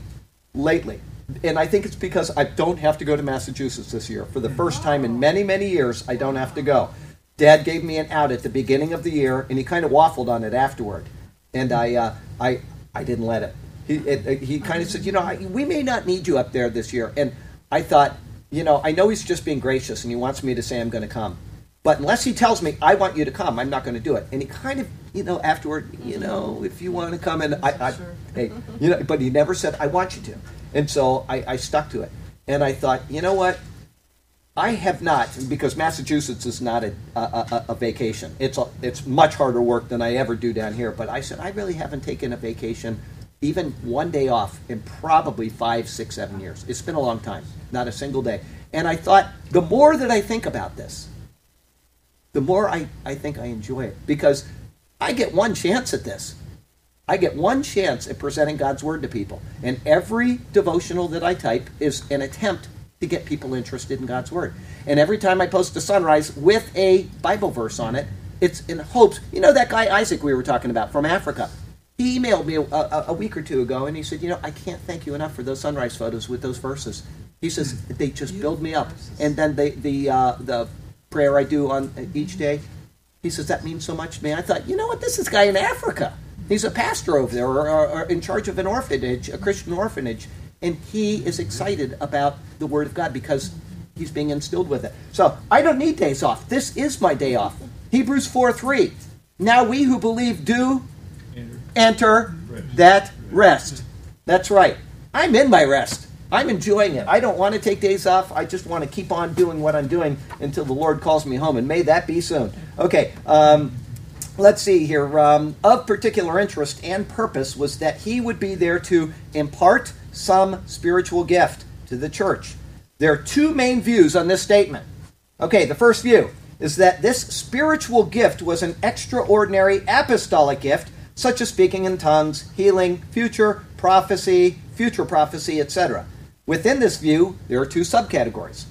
lately, and I think it's because I don't have to go to Massachusetts this year. For the first time in many, many years, I don't have to go. Dad gave me an out at the beginning of the year, and he kind of waffled on it afterward, and I, uh, I, I didn't let him. He, it, he kind of said, you know, I, we may not need you up there this year, and I thought, you know, I know he's just being gracious, and he wants me to say I'm going to come, but unless he tells me I want you to come, I'm not going to do it. And he kind of, you know, afterward, you know, if you want to come, and I, I hey, you know, but he never said I want you to, and so I, I stuck to it, and I thought, you know what, I have not because Massachusetts is not a, a, a, a vacation. It's a, it's much harder work than I ever do down here. But I said I really haven't taken a vacation, even one day off, in probably five, six, seven years. It's been a long time, not a single day. And I thought the more that I think about this, the more I, I think I enjoy it because I get one chance at this. I get one chance at presenting God's word to people. And every devotional that I type is an attempt to get people interested in God's word. And every time I post a sunrise with a Bible verse on it, it's in hopes. You know that guy Isaac we were talking about from Africa? He emailed me a, a, a week or two ago and he said, You know, I can't thank you enough for those sunrise photos with those verses. He says, They just build me up. And then they, the, uh, the prayer I do on uh, each mm-hmm. day, he says, That means so much to me. I thought, You know what? This is a guy in Africa. He's a pastor over there or, or, or in charge of an orphanage, a Christian orphanage. And he is mm-hmm. excited about the Word of God because he's being instilled with it. So I don't need days off. This is my day off. Hebrews 4 3. Now we who believe do Enter. that rest. That's right. I'm in my rest. I'm enjoying it. I don't want to take days off. I just want to keep on doing what I'm doing until the Lord calls me home, and may that be soon. Okay, um, let's see here. Um, of particular interest and purpose was that he would be there to impart some spiritual gift to the church. There are two main views on this statement. Okay, the first view is that this spiritual gift was an extraordinary apostolic gift, such as speaking in tongues, healing, future prophecy, future prophecy, etc. Within this view, there are two subcategories.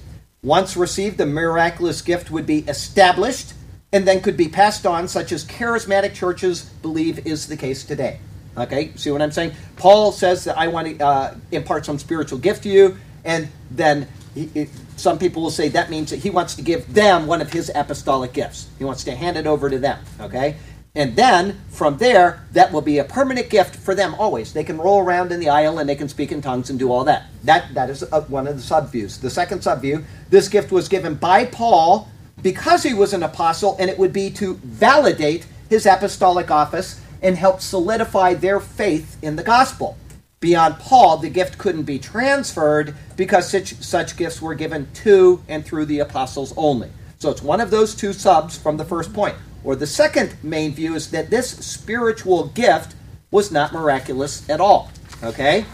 Once received, the miraculous gift would be established and then could be passed on, such as charismatic churches believe is the case today. Okay, see what I'm saying? Paul says that I want to uh, impart some spiritual gift to you, and then he, some people will say that means that he wants to give them one of his apostolic gifts. He wants to hand it over to them. Okay, and then from there, that will be a permanent gift for them always. They can roll around in the aisle and they can speak in tongues and do all that. That that is one of the subviews. The second subview, this gift was given by Paul because he was an apostle, and it would be to validate his apostolic office and help solidify their faith in the gospel. Beyond Paul, the gift couldn't be transferred because such, such gifts were given to and through the apostles only. So it's one of those two subs from the first point. Or the second main view is that this spiritual gift was not miraculous at all. Okay?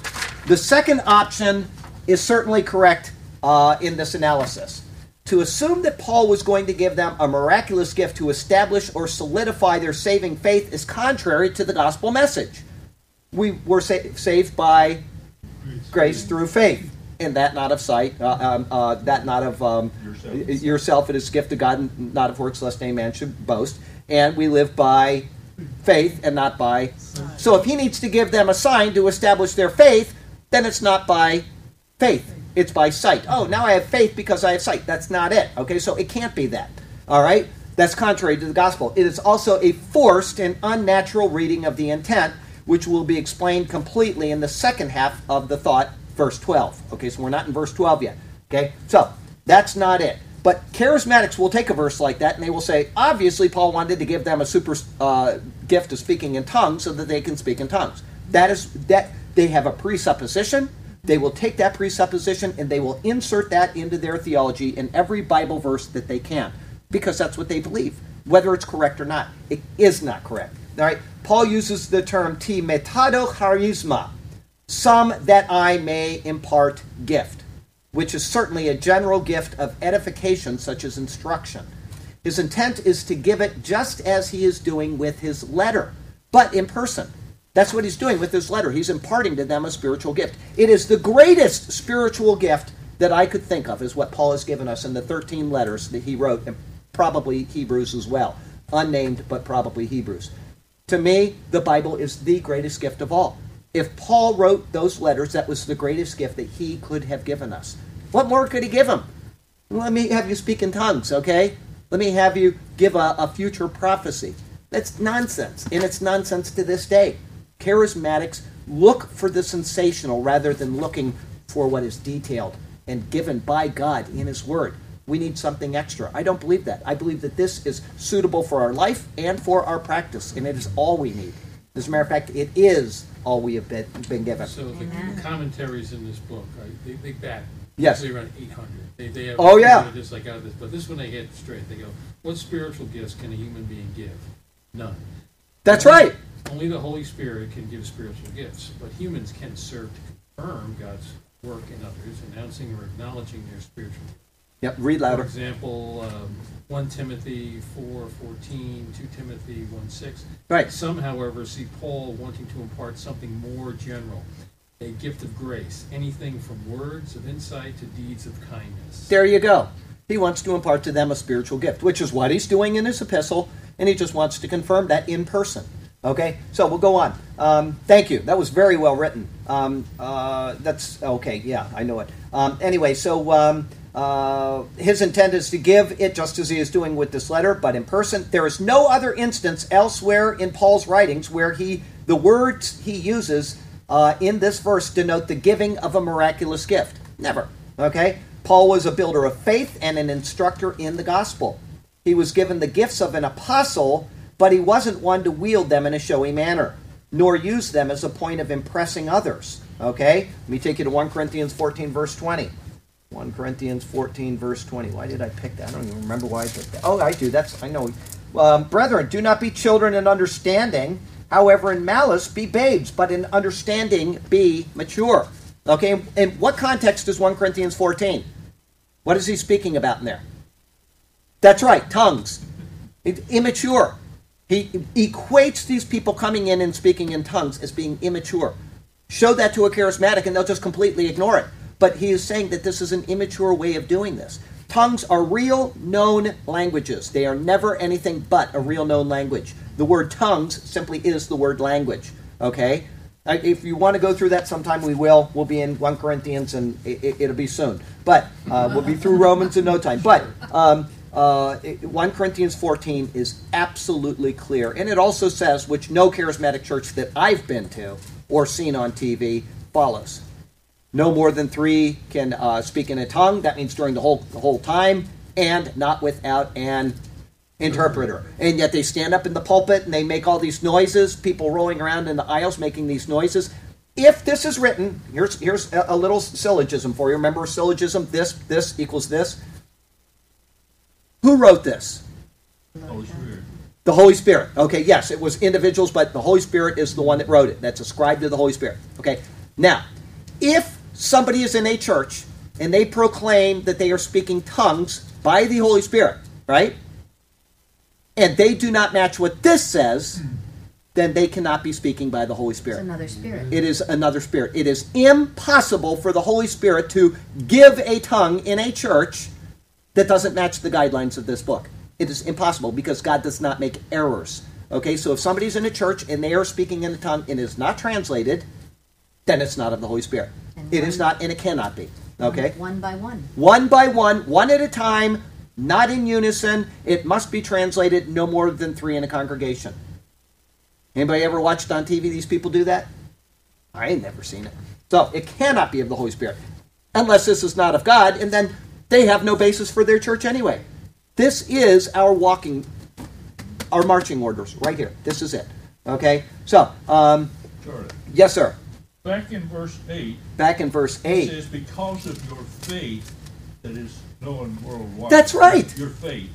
The second option is certainly correct uh, in this analysis. To assume that Paul was going to give them a miraculous gift to establish or solidify their saving faith is contrary to the gospel message. We were sa- saved by grace through faith, and that not of sight, uh, um, uh, that not of um, Yourself. yourself. It is gift of God, and not of works, lest any man should boast. And we live by faith and not by. So if he needs to give them a sign to establish their faith, then it's not by faith. It's by sight. Oh, now I have faith because I have sight. That's not it. Okay, so it can't be that. All right? That's contrary to the gospel. It is also a forced and unnatural reading of the intent, which will be explained completely in the second half of the thought, verse 12. Okay, so we're not in verse 12 yet. Okay, so that's not it. But charismatics will take a verse like that and they will say, obviously, Paul wanted to give them a super uh, gift of speaking in tongues so that they can speak in tongues. That is that they have a presupposition. They will take that presupposition and they will insert that into their theology in every Bible verse that they can, because that's what they believe. Whether it's correct or not, it is not correct. All right. Paul uses the term "ti metado charisma," some that I may impart gift which is certainly a general gift of edification, such as instruction. His intent is to give it just as he is doing with his letter, but in person. That's what he's doing with his letter. He's imparting to them a spiritual gift. It is the greatest spiritual gift that I could think of, is what Paul has given us in the 13 letters that he wrote, and probably Hebrews as well. Unnamed, but probably Hebrews. To me, the Bible is the greatest gift of all. If Paul wrote those letters, that was the greatest gift that he could have given us. What more could he give him? Let me have you speak in tongues, okay? Let me have you give a, a future prophecy. That's nonsense, and it's nonsense to this day. Charismatics look for the sensational rather than looking for what is detailed and given by God in His Word. We need something extra. I don't believe that. I believe that this is suitable for our life and for our practice, and it is all we need. As a matter of fact, it is all we have been, been given. So the the commentaries in this book, right, they, they bat. Yes. usually around eight hundred. They, they have. Oh, yeah. Just like out of this, but this one they hit straight. They go, what spiritual gifts can a human being give? None. That's right. Only the Holy Spirit can give spiritual gifts, but humans can serve to confirm God's work in others, announcing or acknowledging their spiritual gifts. Yep, read louder. For example, um, 1 Timothy 4 14, 2 Timothy 1 6. Right. Some, however, see Paul wanting to impart something more general a gift of grace, anything from words of insight to deeds of kindness. There you go. He wants to impart to them a spiritual gift, which is what he's doing in his epistle, and he just wants to confirm that in person. Okay, so we'll go on. Um, thank you. That was very well written. Um, uh, that's okay. Yeah, I know it. Um, anyway, so um, uh, his intent is to give it just as he is doing with this letter, but in person. There is no other instance elsewhere in Paul's writings where he the words he uses uh, in this verse denote the giving of a miraculous gift. Never. Okay? Paul was a builder of faith and an instructor in the gospel. He was given the gifts of an apostle, but he wasn't one to wield them in a showy manner, nor use them as a point of impressing others. Okay? Let me take you to 1 Corinthians 14, verse 20. 1 Corinthians 14, verse 20. Why did I pick that? I don't even remember why I picked that. Oh, I do. That's, I know. Um, Brethren, do not be children in understanding. However, in malice, be babes, but in understanding, be mature. Okay? In what context is 1 Corinthians 14? What is he speaking about in there? That's right, tongues. Immature. He equates these people coming in and speaking in tongues as being immature. Show that to a charismatic and they'll just completely ignore it. But he is saying that this is an immature way of doing this. Tongues are real known languages. They are never anything but a real known language. The word tongues simply is the word language. Okay? If you want to go through that sometime, we will. We'll be in 1 Corinthians and it, it'll be soon. But uh, we'll be through Romans in no time. But um, uh, 1 Corinthians 14 is absolutely clear. And it also says, which no charismatic church that I've been to or seen on TV follows. No more than three can uh, speak in a tongue. That means during the whole the whole time, and not without an interpreter. And yet they stand up in the pulpit and they make all these noises. People rolling around in the aisles making these noises. If this is written, here's here's a, a little syllogism for you. Remember syllogism? This this equals this. Who wrote this? Holy Spirit. The Holy Spirit. Okay, yes, it was individuals, but the Holy Spirit is the one that wrote it. That's ascribed to the Holy Spirit. Okay, now, if somebody is in a church and they proclaim that they are speaking tongues, by the Holy Spirit, right? And they do not match what this says, then they cannot be speaking by the Holy It's Spirit. another spirit. It is another spirit. It is impossible for the Holy Spirit to give a tongue in a church that doesn't match the guidelines of this book. It is impossible because God does not make errors. Okay, so if somebody's in a church and they are speaking in a tongue and is not translated, then it's not of the Holy Spirit. And It is one- not and it cannot be. Okay? One by one. One by one, one at a time, not in unison. It must be translated no more than three in a congregation. Anybody ever watched on TV these people do that? I ain't never seen it. So it cannot be of the Holy Spirit. Unless this is not of God, and then they have no basis for their church anyway. This is our walking, our marching orders right here. This is it. Okay? So, um, Charlie, yes, sir. Back in verse eight, Back in verse 8. it says, because of your faith that is known worldwide. That's right. Your faith.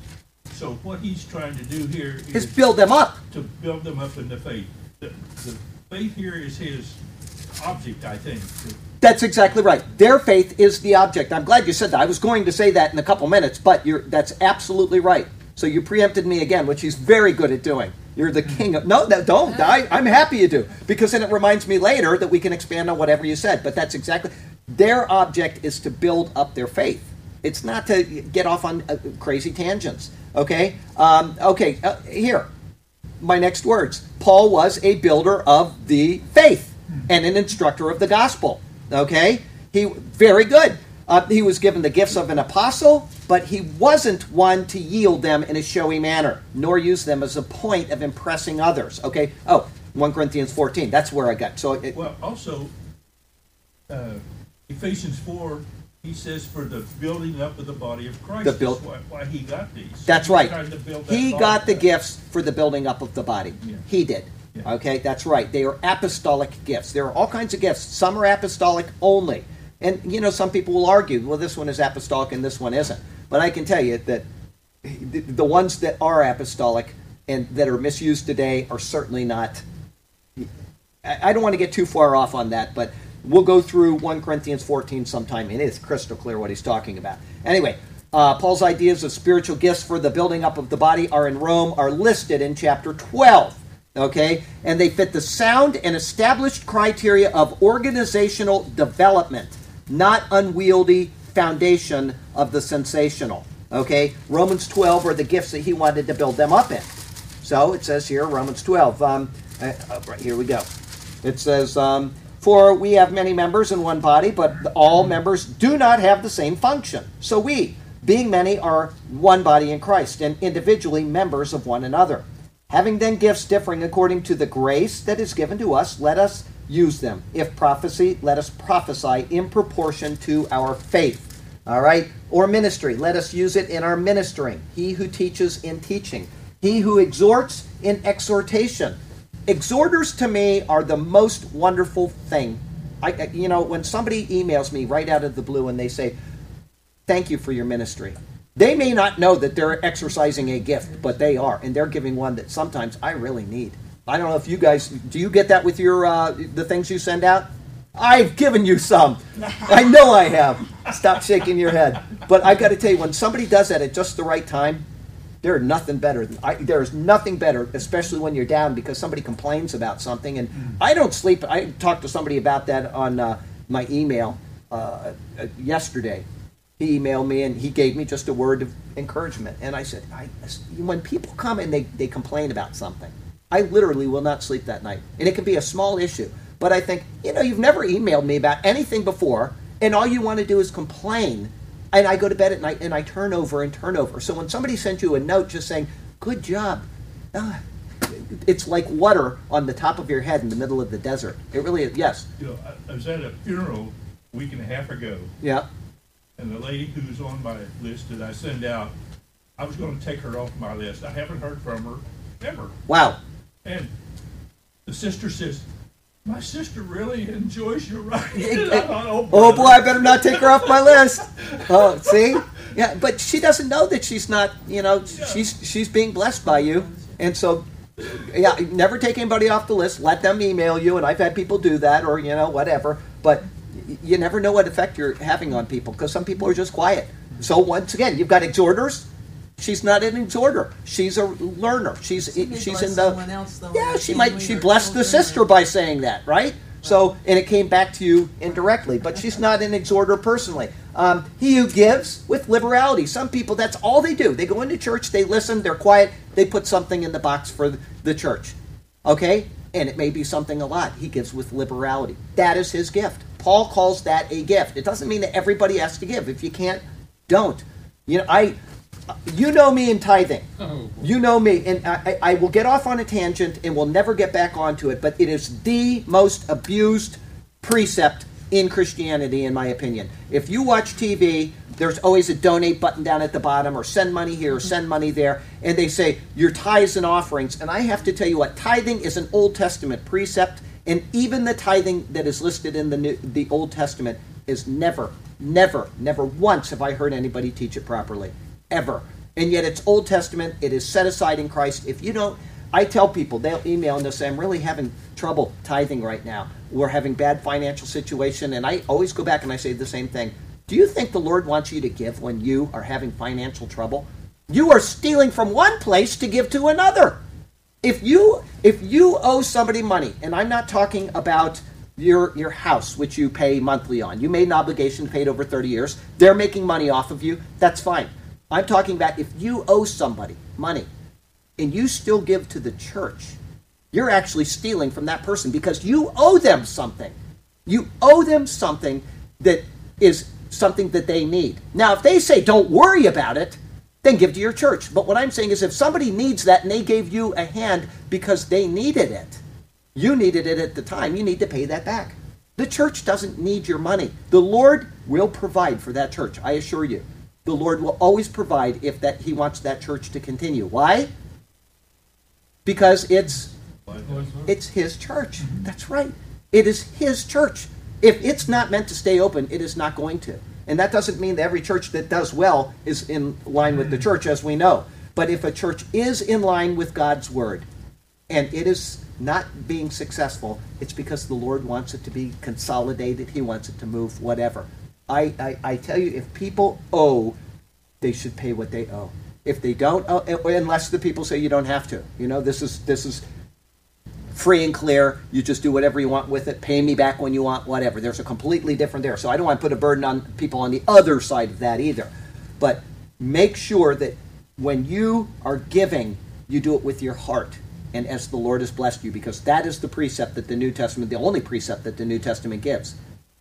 So what he's trying to do here Is is build them up. to build them up in the faith. The, the faith here is his object, I think. That's exactly right. Their faith is the object. I'm glad you said that. I was going to say that in a couple minutes, but you're, that's absolutely right. So you preempted me again, which he's very good at doing. You're the king of. No, no don't. I, I'm happy you do. Because then it reminds me later that we can expand on whatever you said. But that's exactly. Their object is to build up their faith. It's not to get off on uh, crazy tangents. Okay? Um, okay, uh, here my next words. Paul was a builder of the faith and an instructor of the gospel. Okay? He very good. Uh, he was given the gifts of an apostle, but he wasn't one to yield them in a showy manner, nor use them as a point of impressing others. Okay? Oh, 1 Corinthians 14. That's where I got. So it, Well, also, uh, Ephesians four, he says for the building up of the body of Christ. The That's build- why, why he got these. That's He right. trying to build that He got the up. gifts for the building up of the body. Yeah. He did. Yeah. Okay, that's right. They are apostolic gifts. There are all kinds of gifts. Some are apostolic only. And, you know, some people will argue, well, this one is apostolic and this one isn't. But I can tell you that the ones that are apostolic and that are misused today are certainly not. I don't want to get too far off on that, but we'll go through 1 Corinthians 14 sometime, and it's crystal clear what he's talking about. Anyway, uh, Paul's ideas of spiritual gifts for the building up of the body are in Rome, are listed in chapter 12. Okay? And they fit the sound and established criteria of organizational development, not unwieldy foundation of the sensational. Okay? Romans 12 are the gifts that he wanted to build them up in. So it says here, Romans 12. Um, uh, uh, right here we go. It says, um, For we have many members in one body, but all members do not have the same function. So we, being many, are one body in Christ, and individually members of one another. Having then gifts differing according to the grace that is given to us, let us use them. If prophecy, let us prophesy in proportion to our faith. All right? Or ministry, let us use it in our ministering. He who teaches in teaching. He who exhorts in exhortation. Exhorters to me are the most wonderful thing. I, you know, when somebody emails me right out of the blue and they say, "Thank you for your ministry," they may not know that they're exercising a gift, but they are, and they're giving one that sometimes I really need. I don't know if you guys do. You get that with your uh, the things you send out. I've given you some. I know I have. Stop shaking your head. But I've got to tell you, when somebody does that at just the right time, there's nothing better. I, there's nothing better, especially when you're down because somebody complains about something. And I don't sleep. I talked to somebody about that on uh, my email uh, uh, yesterday. He emailed me and he gave me just a word of encouragement. And I said, I, when people come and they, they complain about something, I literally will not sleep that night. And it can be a small issue. But I think, you know, you've never emailed me about anything before, and all you want to do is complain. And I go to bed at night and I turn over and turn over. So when somebody sends you a note just saying, good job, ah, it's like water on the top of your head in the middle of the desert. It really is. Yes. You know, I- was at a funeral a week and a half ago, Yeah. and the lady who's on my list that I send out, I was gonna take her off my list. I haven't heard from her ever. Wow. And the sister says, my sister really enjoys your writing. And I thought, Oh brother." boy, I better not take her off my list. Oh, see? Yeah, but she doesn't know that she's not, you know, she's she's being blessed by you. And so yeah, never take anybody off the list. Let them email you and I've had people do that or, you know, whatever. But you never know what effect you're having on people because some people are just quiet. So once again, you've got exhorters. She's not an exhorter. She's a learner. She's She she's in the else, though, yeah. She might she blessed the children or- sister by saying that, right? So and it came back to you indirectly, but she's not an exhorter personally. Um, he who gives with liberality. Some people that's all they do. They go into church, they listen, they're quiet, they put something in the box for the church. Okay? And it may be something a lot. He gives with liberality. That is his gift. Paul calls that a gift. It doesn't mean that everybody has to give. If you can't, don't. You know, I you know me in tithing. Oh. You know me, and I, I will get off on a tangent and we'll never get back onto it, but it is the most abused precept in Christianity, in my opinion. If you watch TV, there's always a donate button down at the bottom, or send money here, or send money there, and they say your tithes and offerings. And I have to tell you what, tithing is an Old Testament precept, and even the tithing that is listed in the New, the Old Testament is never, never, never once have I heard anybody teach it properly, ever. And yet it's Old Testament. It is set aside in Christ. If you don't, I tell people they'll email and they'll say, "I'm really having trouble tithing right now. We're having bad financial situation," and I always go back and I say the same thing. Do you think the Lord wants you to give when you are having financial trouble? You are stealing from one place to give to another. If you if you owe somebody money, and I'm not talking about your your house which you pay monthly on. You made an obligation paid over 30 years. They're making money off of you. That's fine. I'm talking about if you owe somebody money and you still give to the church, you're actually stealing from that person because you owe them something. You owe them something that is something that they need. Now, if they say, don't worry about it, then give to your church. But what I'm saying is, if somebody needs that and they gave you a hand because they needed it, you needed it at the time, you need to pay that back. The church doesn't need your money. The Lord will provide for that church, I assure you. The Lord will always provide if that He wants that church to continue. Why? Because it's it's his church. That's right. It is his church. If it's not meant to stay open, it is not going to. And that doesn't mean that every church that does well is in line with the church, as we know. But if a church is in line with God's word and it is not being successful, it's because the Lord wants it to be consolidated. He wants it to move, whatever. I, I, I tell you, if people owe, they should pay what they owe. If they don't, oh, eh, owe, unless the people say you don't have to. You know, this is this is free and clear. You just do whatever you want with it. Pay me back when you want, whatever. There's a completely different there. So I don't want to put a burden on people on the other side of that either. But make sure that when you are giving, you do it with your heart and as the Lord has blessed you, because that is the precept that the New Testament, the only precept that the New Testament gives.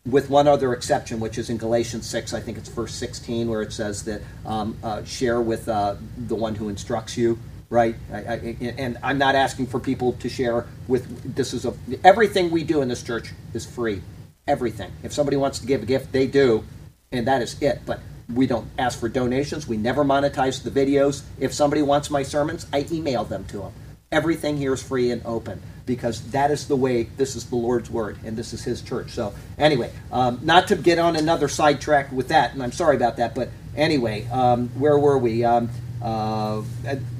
With one other exception, which is in Galatians 6, I think it's verse 16, where it says that um, uh, share with uh, the one who instructs you right? I, I, and I'm not asking for people to share with. This is a everything we do in this church is free. Everything. If somebody wants to give a gift, they do, and that is it. But we don't ask for donations. We never monetize the videos. If somebody wants my sermons, I email them to them. Everything here is free and open because that is the way. This is the Lord's word, and this is His church. So anyway, um, not to get on another sidetrack with that, and I'm sorry about that. But anyway, um, where were we? Um, uh,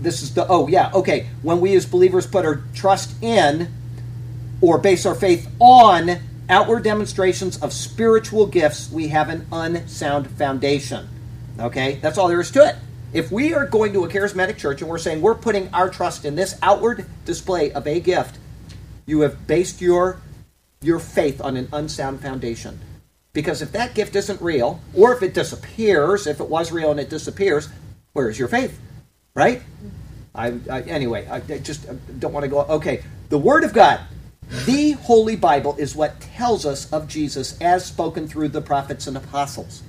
this is the oh yeah okay when we as believers put our trust in or base our faith on outward demonstrations of spiritual gifts we have an unsound foundation okay that's all there is to it if we are going to a charismatic church and we're saying we're putting our trust in this outward display of a gift you have based your your faith on an unsound foundation because if that gift isn't real or if it disappears if it was real and it disappears where is your faith? Right? I, I anyway, I, I just don't want to go. Okay, the Word of God, the Holy Bible, is what tells us of Jesus as spoken through the prophets and apostles.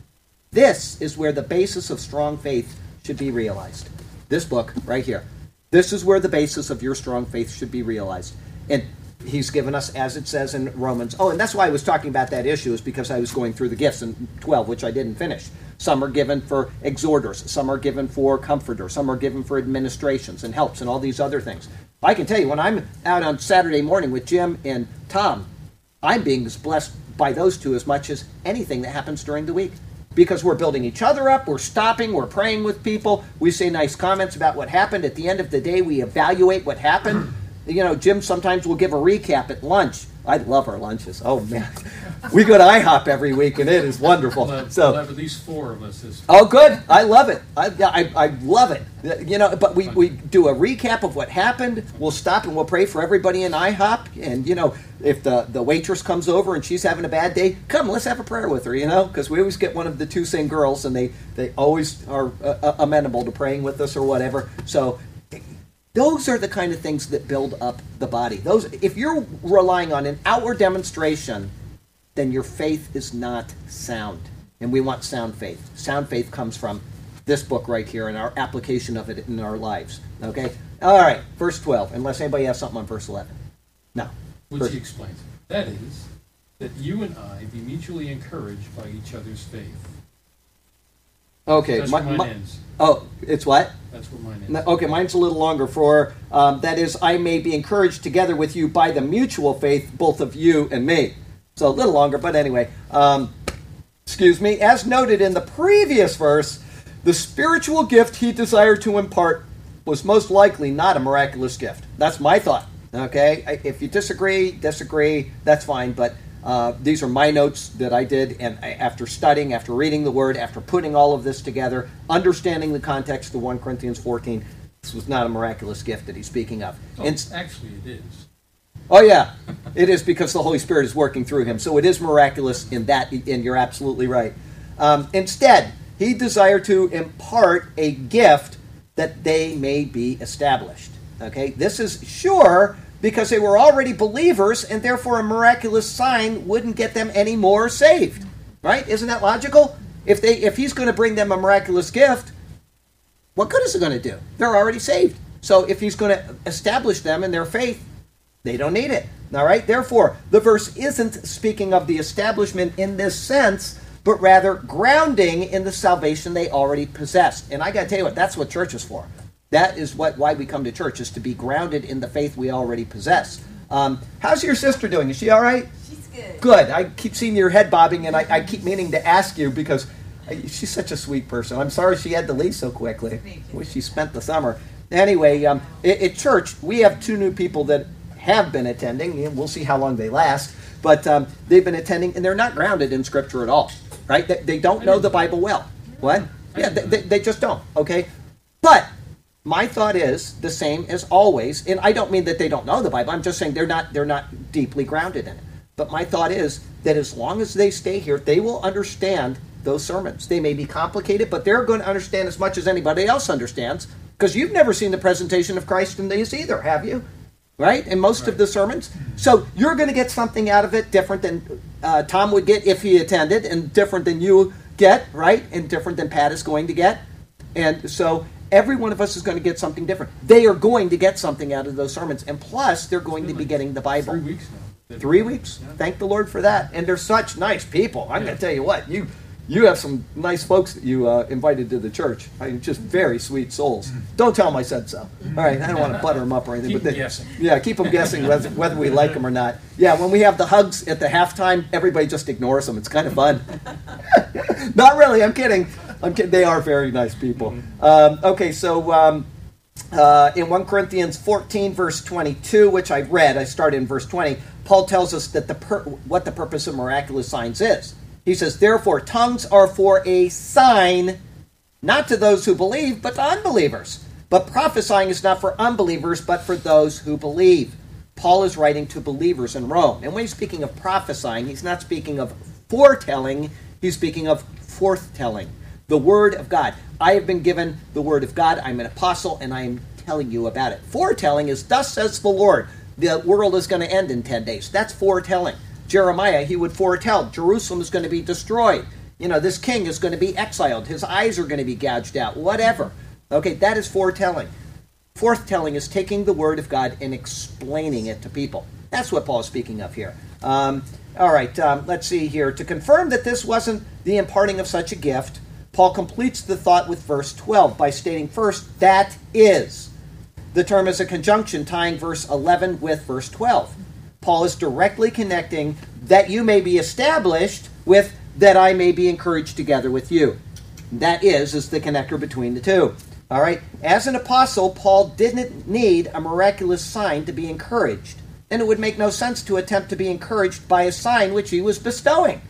This is where the basis of strong faith should be realized. This book right here. This is where the basis of your strong faith should be realized. And he's given us, as it says in Romans. Oh, and that's why I was talking about that issue, is because I was going through the gifts in 12, which I didn't finish. Some are given for exhorters, some are given for comforters, some are given for administrations and helps and all these other things. I can tell you, when I'm out on Saturday morning with Jim and Tom, I'm being blessed by those two as much as anything that happens during the week. Because we're building each other up, we're stopping, we're praying with people, we say nice comments about what happened. At the end of the day, we evaluate what happened. You know, Jim sometimes will give a recap at lunch. I love our lunches. Oh, man. we go to IHOP every week, and it is wonderful. We'll have, So. we'll have at least four of us this Oh, good. I love it. I, I, I love it. You know, but we, we do a recap of what happened. We'll stop and we'll pray for everybody in IHOP. And, you know, if the, the waitress comes over and she's having a bad day, come, let's have a prayer with her, you know, because we always get one of the two same girls and they, they always are uh, uh, amenable to praying with us or whatever. So those are the kind of things that build up the body. Those, if you're relying on an outward demonstration, then your faith is not sound. And we want sound faith. Sound faith comes from this book right here and our application of it in our lives. Okay? All right, verse 12, unless anybody has something on verse 11. No. Which First- he explains. That is, that you and I be mutually encouraged by each other's faith. Okay. My- my- oh, it's what? That's where mine ends. Okay, mine's a little longer. For um, that is, I may be encouraged together with you by the mutual faith, both of you and me. So a little longer, but anyway. Um, excuse me. As noted in the previous verse, the spiritual gift he desired to impart was most likely not a miraculous gift. That's my thought. Okay, if you disagree, disagree. That's fine. But uh, these are my notes that I did, and after studying, after reading the Word, after putting all of this together, understanding the context of 1 Corinthians 14, this was not a miraculous gift that he's speaking of. Oh, And- actually, it is. Oh yeah, it is because the Holy Spirit is working through him. So it is miraculous in that, and you're absolutely right. Um, instead, he desired to impart a gift that they may be established. Okay, this is sure because they were already believers, and therefore a miraculous sign wouldn't get them any more saved. Right? Isn't that logical? If they, if he's going to bring them a miraculous gift, what good is it going to do? They're already saved. So if he's going to establish them in their faith, they don't need it. All right? Therefore, the verse isn't speaking of the establishment in this sense, but rather grounding in the salvation they already possessed. And I got to tell you what, that's what church is for. That is what why we come to church is to be grounded in the faith we already possess. Um, how's your sister doing? Is she all right? She's good. Good. I keep seeing your head bobbing, and I, I keep meaning to ask you because uh, she's such a sweet person. I'm sorry she had to leave so quickly. Wish she spent the summer. Anyway, um, at, at church, we have two new people that have been attending. and We'll see how long they last. But um, they've been attending, and they're not grounded in Scripture at all, right? They, they don't know the Bible well. What? Yeah, they, they, they just don't, okay? But my thought is the same as always, and I don't mean that they don't know the Bible. I'm just saying they're not they're not deeply grounded in it. But my thought is that as long as they stay here, they will understand those sermons. They may be complicated, but they're going to understand as much as anybody else understands because you've never seen the presentation of Christ in these either, have you? Right? In most of the sermons. So you're going to get something out of it different than uh, Tom would get if he attended, and different than you get, right? And different than Pat is going to get. And so every one of us is going to get something different. They are going to get something out of those sermons. And plus, they're going to be getting the Bible. Three weeks now. Three weeks. Yeah. Thank the Lord for that. And they're such nice people. I'm Yeah. going to tell you what, you you have some nice folks that you uh, invited to the church. I mean, just very sweet souls. Don't tell them I said so. All right, I don't want to butter them up or anything. Keep but they- guessing. Yeah, keep them guessing whether, whether we like them or not. Yeah, when we have the hugs at the halftime, everybody just ignores them. It's kind of fun. Not really. I'm kidding. Kidding. They are very nice people. Um, okay, so um, uh, in 1 Corinthians 14, verse 22, which I read, I started in verse 20. Paul tells us that the pur- what the purpose of miraculous signs is. He says, "Therefore, tongues are for a sign, not to those who believe, but to unbelievers. But prophesying is not for unbelievers, but for those who believe." Paul is writing to believers in Rome, and when he's speaking of prophesying, he's not speaking of foretelling. He's speaking of forthtelling, the word of God. I have been given the word of God. I'm an apostle, and I am telling you about it. Foretelling is, "Thus says the Lord." The world is going to end in ten days. That's foretelling. Jeremiah, he would foretell Jerusalem is going to be destroyed. You know, this king is going to be exiled. His eyes are going to be gouged out. Whatever. Okay, that is foretelling. Forthtelling is taking the word of God and explaining it to people. That's what Paul's speaking of here. Um, all right, um, let's see here. To confirm that this wasn't the imparting of such a gift, Paul completes the thought with verse 12 by stating first, that is. The term is a conjunction tying verse 11 with verse 12. Paul is directly connecting that you may be established with that I may be encouraged together with you. That is, is the connector between the two. All right. As an apostle, Paul didn't need a miraculous sign to be encouraged. and it would make no sense to attempt to be encouraged by a sign which he was bestowing.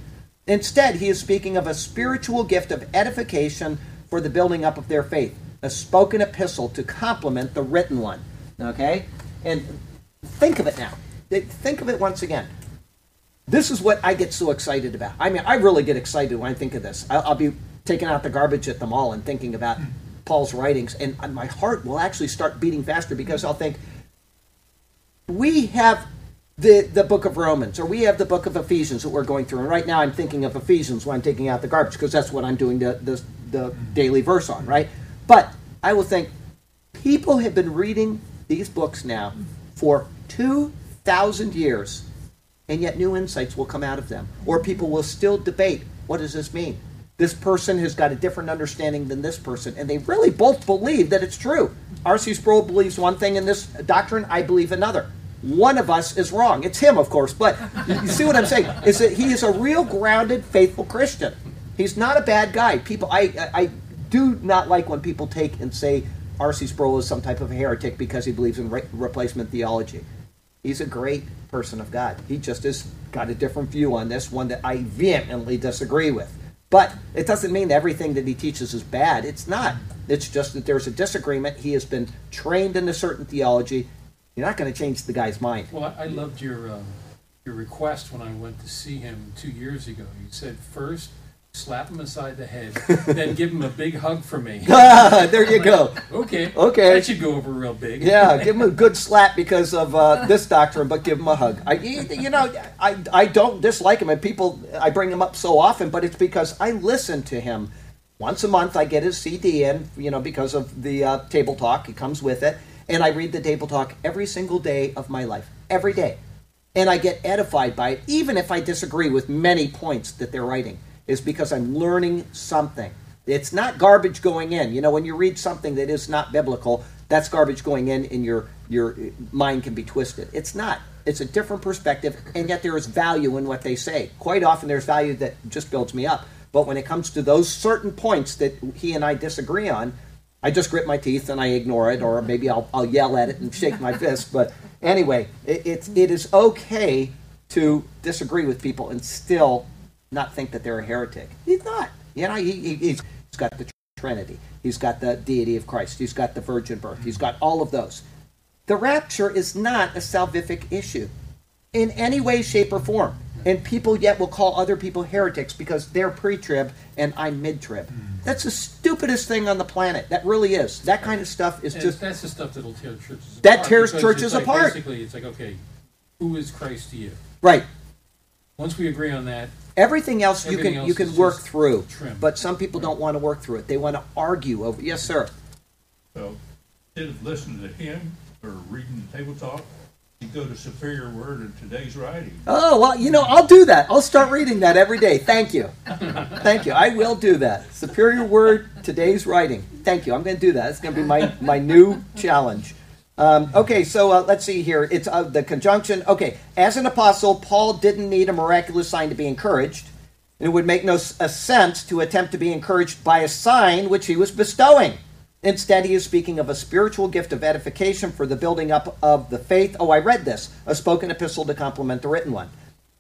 Instead, he is speaking of a spiritual gift of edification for the building up of their faith, a spoken epistle to complement the written one. Okay? And think of it now. Think of it once again. This is what I get so excited about. I mean, I really get excited when I think of this. I'll, be taking out the garbage at the mall and thinking about Paul's writings, and my heart will actually start beating faster because I'll think, we have the, the book of Romans, or we have the book of Ephesians that we're going through. And right now I'm thinking of Ephesians when I'm taking out the garbage because that's what I'm doing the, the, the daily verse on, right? But I will think people have been reading these books now for 2,000 years, and yet new insights will come out of them. Or people will still debate what does this mean? This person has got a different understanding than this person, and they really both believe that it's true. R.C. Sproul believes one thing in this doctrine, I believe another. One of us is wrong. It's him, of course, but you see what I'm saying? Is that he is a real grounded, faithful Christian. He's not a bad guy. People, I, I do not like when people take and say R.C. Sproul is some type of a heretic because he believes in re- replacement theology. He's a great person of God. He just has got a different view on this, one that I vehemently disagree with. But it doesn't mean everything that he teaches is bad. It's not. It's just that there's a disagreement. He has been trained in a certain theology. You're not going to change the guy's mind. Well, I, I loved your uh, your request when I went to see him two years ago. You said first slap him aside the head, then give him a big hug for me. there you go. Okay. Okay. That should go over real big. Yeah, give him a good slap because of uh, this doctrine, but give him a hug. I, you know, I, I don't dislike him, and people I bring him up so often, but it's because I listen to him once a month. I get his CD in, you know, because of the uh, table talk. It comes with it, and I read the table talk every single day of my life, every day, and I get edified by it, even if I disagree with many points that they're writing is because I'm learning something. It's not garbage going in. You know, when you read something that is not biblical, that's garbage going in, and your your uh, mind can be twisted. It's not. It's a different perspective, and yet there is value in what they say. Quite often, there's value that just builds me up. But when it comes to those certain points that he and I disagree on, I just grit my teeth and I ignore it, or maybe I'll, I'll yell at it and shake my fist. But anyway, it, it is okay to disagree with people and still not think that they're a heretic. He's not. You know, he, he's got the Trinity. He's got the deity of Christ. He's got the virgin birth. He's got all of those. The rapture is not a salvific issue in any way, shape, or form. And people yet will call other people heretics because they're pre trib and I'm mid trib. Mm-hmm. That's the stupidest thing on the planet. That really is. That kind of stuff is And just. that's the stuff that'll tear churches That apart. tears churches like apart. Basically, it's like, okay, who is Christ to you? Right. Once we agree on that, Everything else you can else you can work through, trim. but some people don't want to work through it. They want to argue over. Yes, sir. So instead of listening to him or reading the table talk, you go to Superior Word in today's writing. Oh well, you know I'll do that. I'll start reading that every day. Thank you, thank you. I will do that. Superior Word, today's writing. Thank you. I'm going to do that. It's going to be my my new challenge. Um, okay, so uh, let's see here. It's uh, the conjunction. Okay, as an apostle, Paul didn't need a miraculous sign to be encouraged. It would make no sense to attempt to be encouraged by a sign which he was bestowing. Instead, he is speaking of a spiritual gift of edification for the building up of the faith. Oh, I read this a spoken epistle to complement the written one.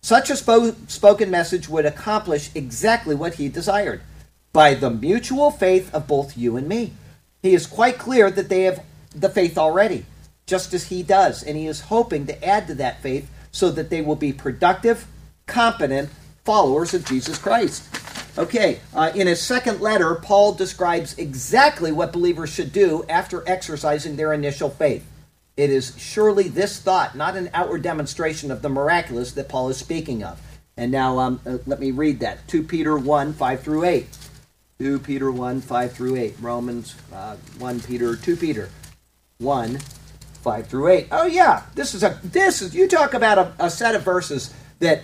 Such a spo- spoken message would accomplish exactly what he desired by the mutual faith of both you and me. He is quite clear that they have the faith already, just as he does, and he is hoping to add to that faith so that they will be productive, competent followers of Jesus Christ. Okay, uh, in his second letter, Paul describes exactly what believers should do after exercising their initial faith. It is surely this thought, not an outward demonstration of the miraculous, that Paul is speaking of. And now um, uh, let me read that 2 Peter 1 5 through 8. 2 Peter 1 5 through 8. Romans uh, 1 Peter, 2 Peter 1 5 through 8. Oh, yeah, this is a, this is, you talk about a, a set of verses that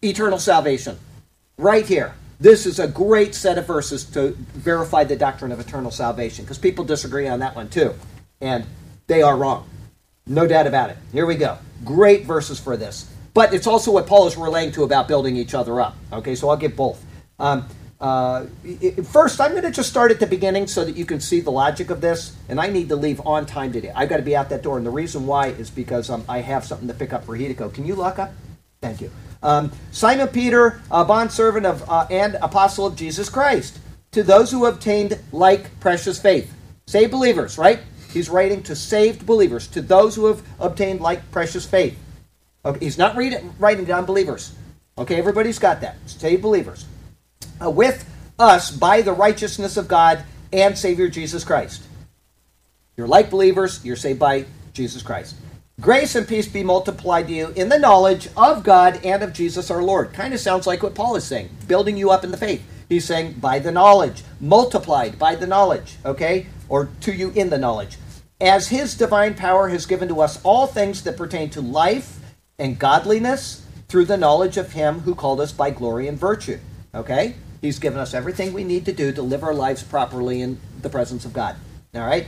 eternal salvation right here. This is a great set of verses to verify the doctrine of eternal salvation because people disagree on that one too. And they are wrong. No doubt about it. Here we go. Great verses for this. But it's also what Paul is relaying to about building each other up. Okay, so I'll give both. Um, uh, first, I'm going to just start at the beginning so that you can see the logic of this. And I need to leave on time today. I've got to be out that door, and the reason why is because um, I have something to pick up for Hideko. Can you lock up? Thank you. Um, Simon Peter, a bondservant of uh, and apostle of Jesus Christ, to those who obtained like precious faith, saved believers, right? He's writing to saved believers, to those who have obtained like precious faith. Okay, he's not writing to unbelievers. Okay, everybody's got that. Saved believers. Uh, with us by the righteousness of God and Savior Jesus Christ. You're like believers, you're saved by Jesus Christ. Grace and peace be multiplied to you in the knowledge of God and of Jesus our Lord. Kind of sounds like what Paul is saying, building you up in the faith. He's saying by the knowledge, multiplied by the knowledge, okay? Or to you in the knowledge. As his divine power has given to us all things that pertain to life and godliness through the knowledge of him who called us by glory and virtue. Okay? He's given us everything we need to do to live our lives properly in the presence of God. All right?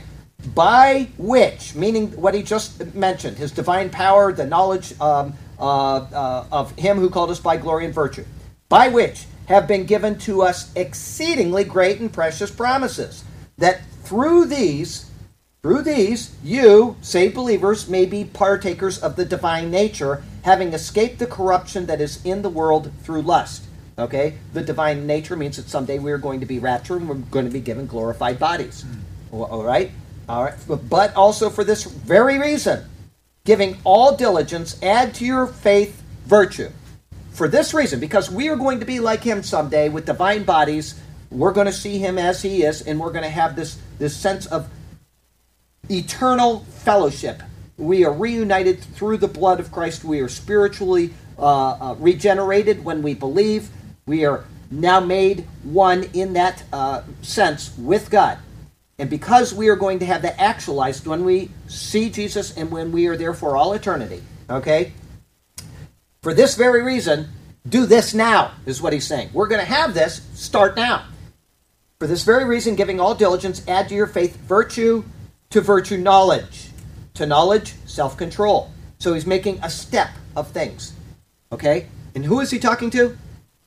By which, meaning what he just mentioned, his divine power, the knowledge um, uh, uh, of him who called us by glory and virtue, by which have been given to us exceedingly great and precious promises, that through these through these, you, saved believers, may be partakers of the divine nature, having escaped the corruption that is in the world through lust. Okay? The divine nature means that someday we are going to be raptured and we're going to be given glorified bodies. All right? All right. But also for this very reason, giving all diligence, add to your faith virtue. For this reason, because we are going to be like him someday with divine bodies, we're going to see him as he is, and we're going to have this, this sense of eternal fellowship. We are reunited through the blood of Christ. We are spiritually uh, uh, regenerated when we believe. We are now made one in that uh, sense with God. And because we are going to have that actualized when we see Jesus and when we are there for all eternity, okay? For this very reason, do this now, is what he's saying. We're going to have this, start now. For this very reason, giving all diligence, add to your faith virtue, to virtue knowledge, to knowledge self control. So he's making a step of things. Okay? And who is he talking to?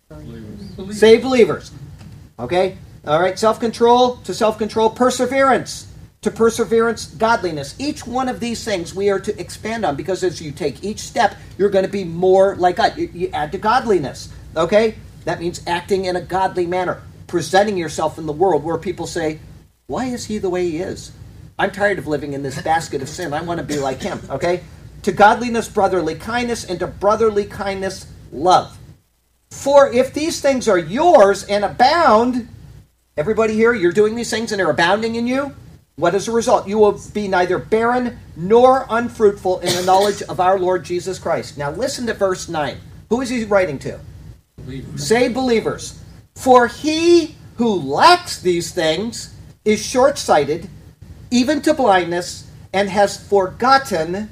Believers. Saved believers. Okay? All right, self control to self control, perseverance to perseverance, godliness. Each one of these things we are to expand on because as you take each step, you're going to be more like God. You, you add to godliness. Okay? That means acting in a godly manner, presenting yourself in the world where people say, Why is he the way he is? I'm tired of living in this basket of sin. I want to be like him. Okay? To godliness, brotherly kindness, and to brotherly kindness, love. For if these things are yours and abound, everybody here, you're doing these things and they're abounding in you, what is the result? You will be neither barren nor unfruitful in the knowledge of our Lord Jesus Christ. Now listen to verse 9. Who is he writing to? Believers. Say believers. For he who lacks these things is short sighted, even to blindness, and has forgotten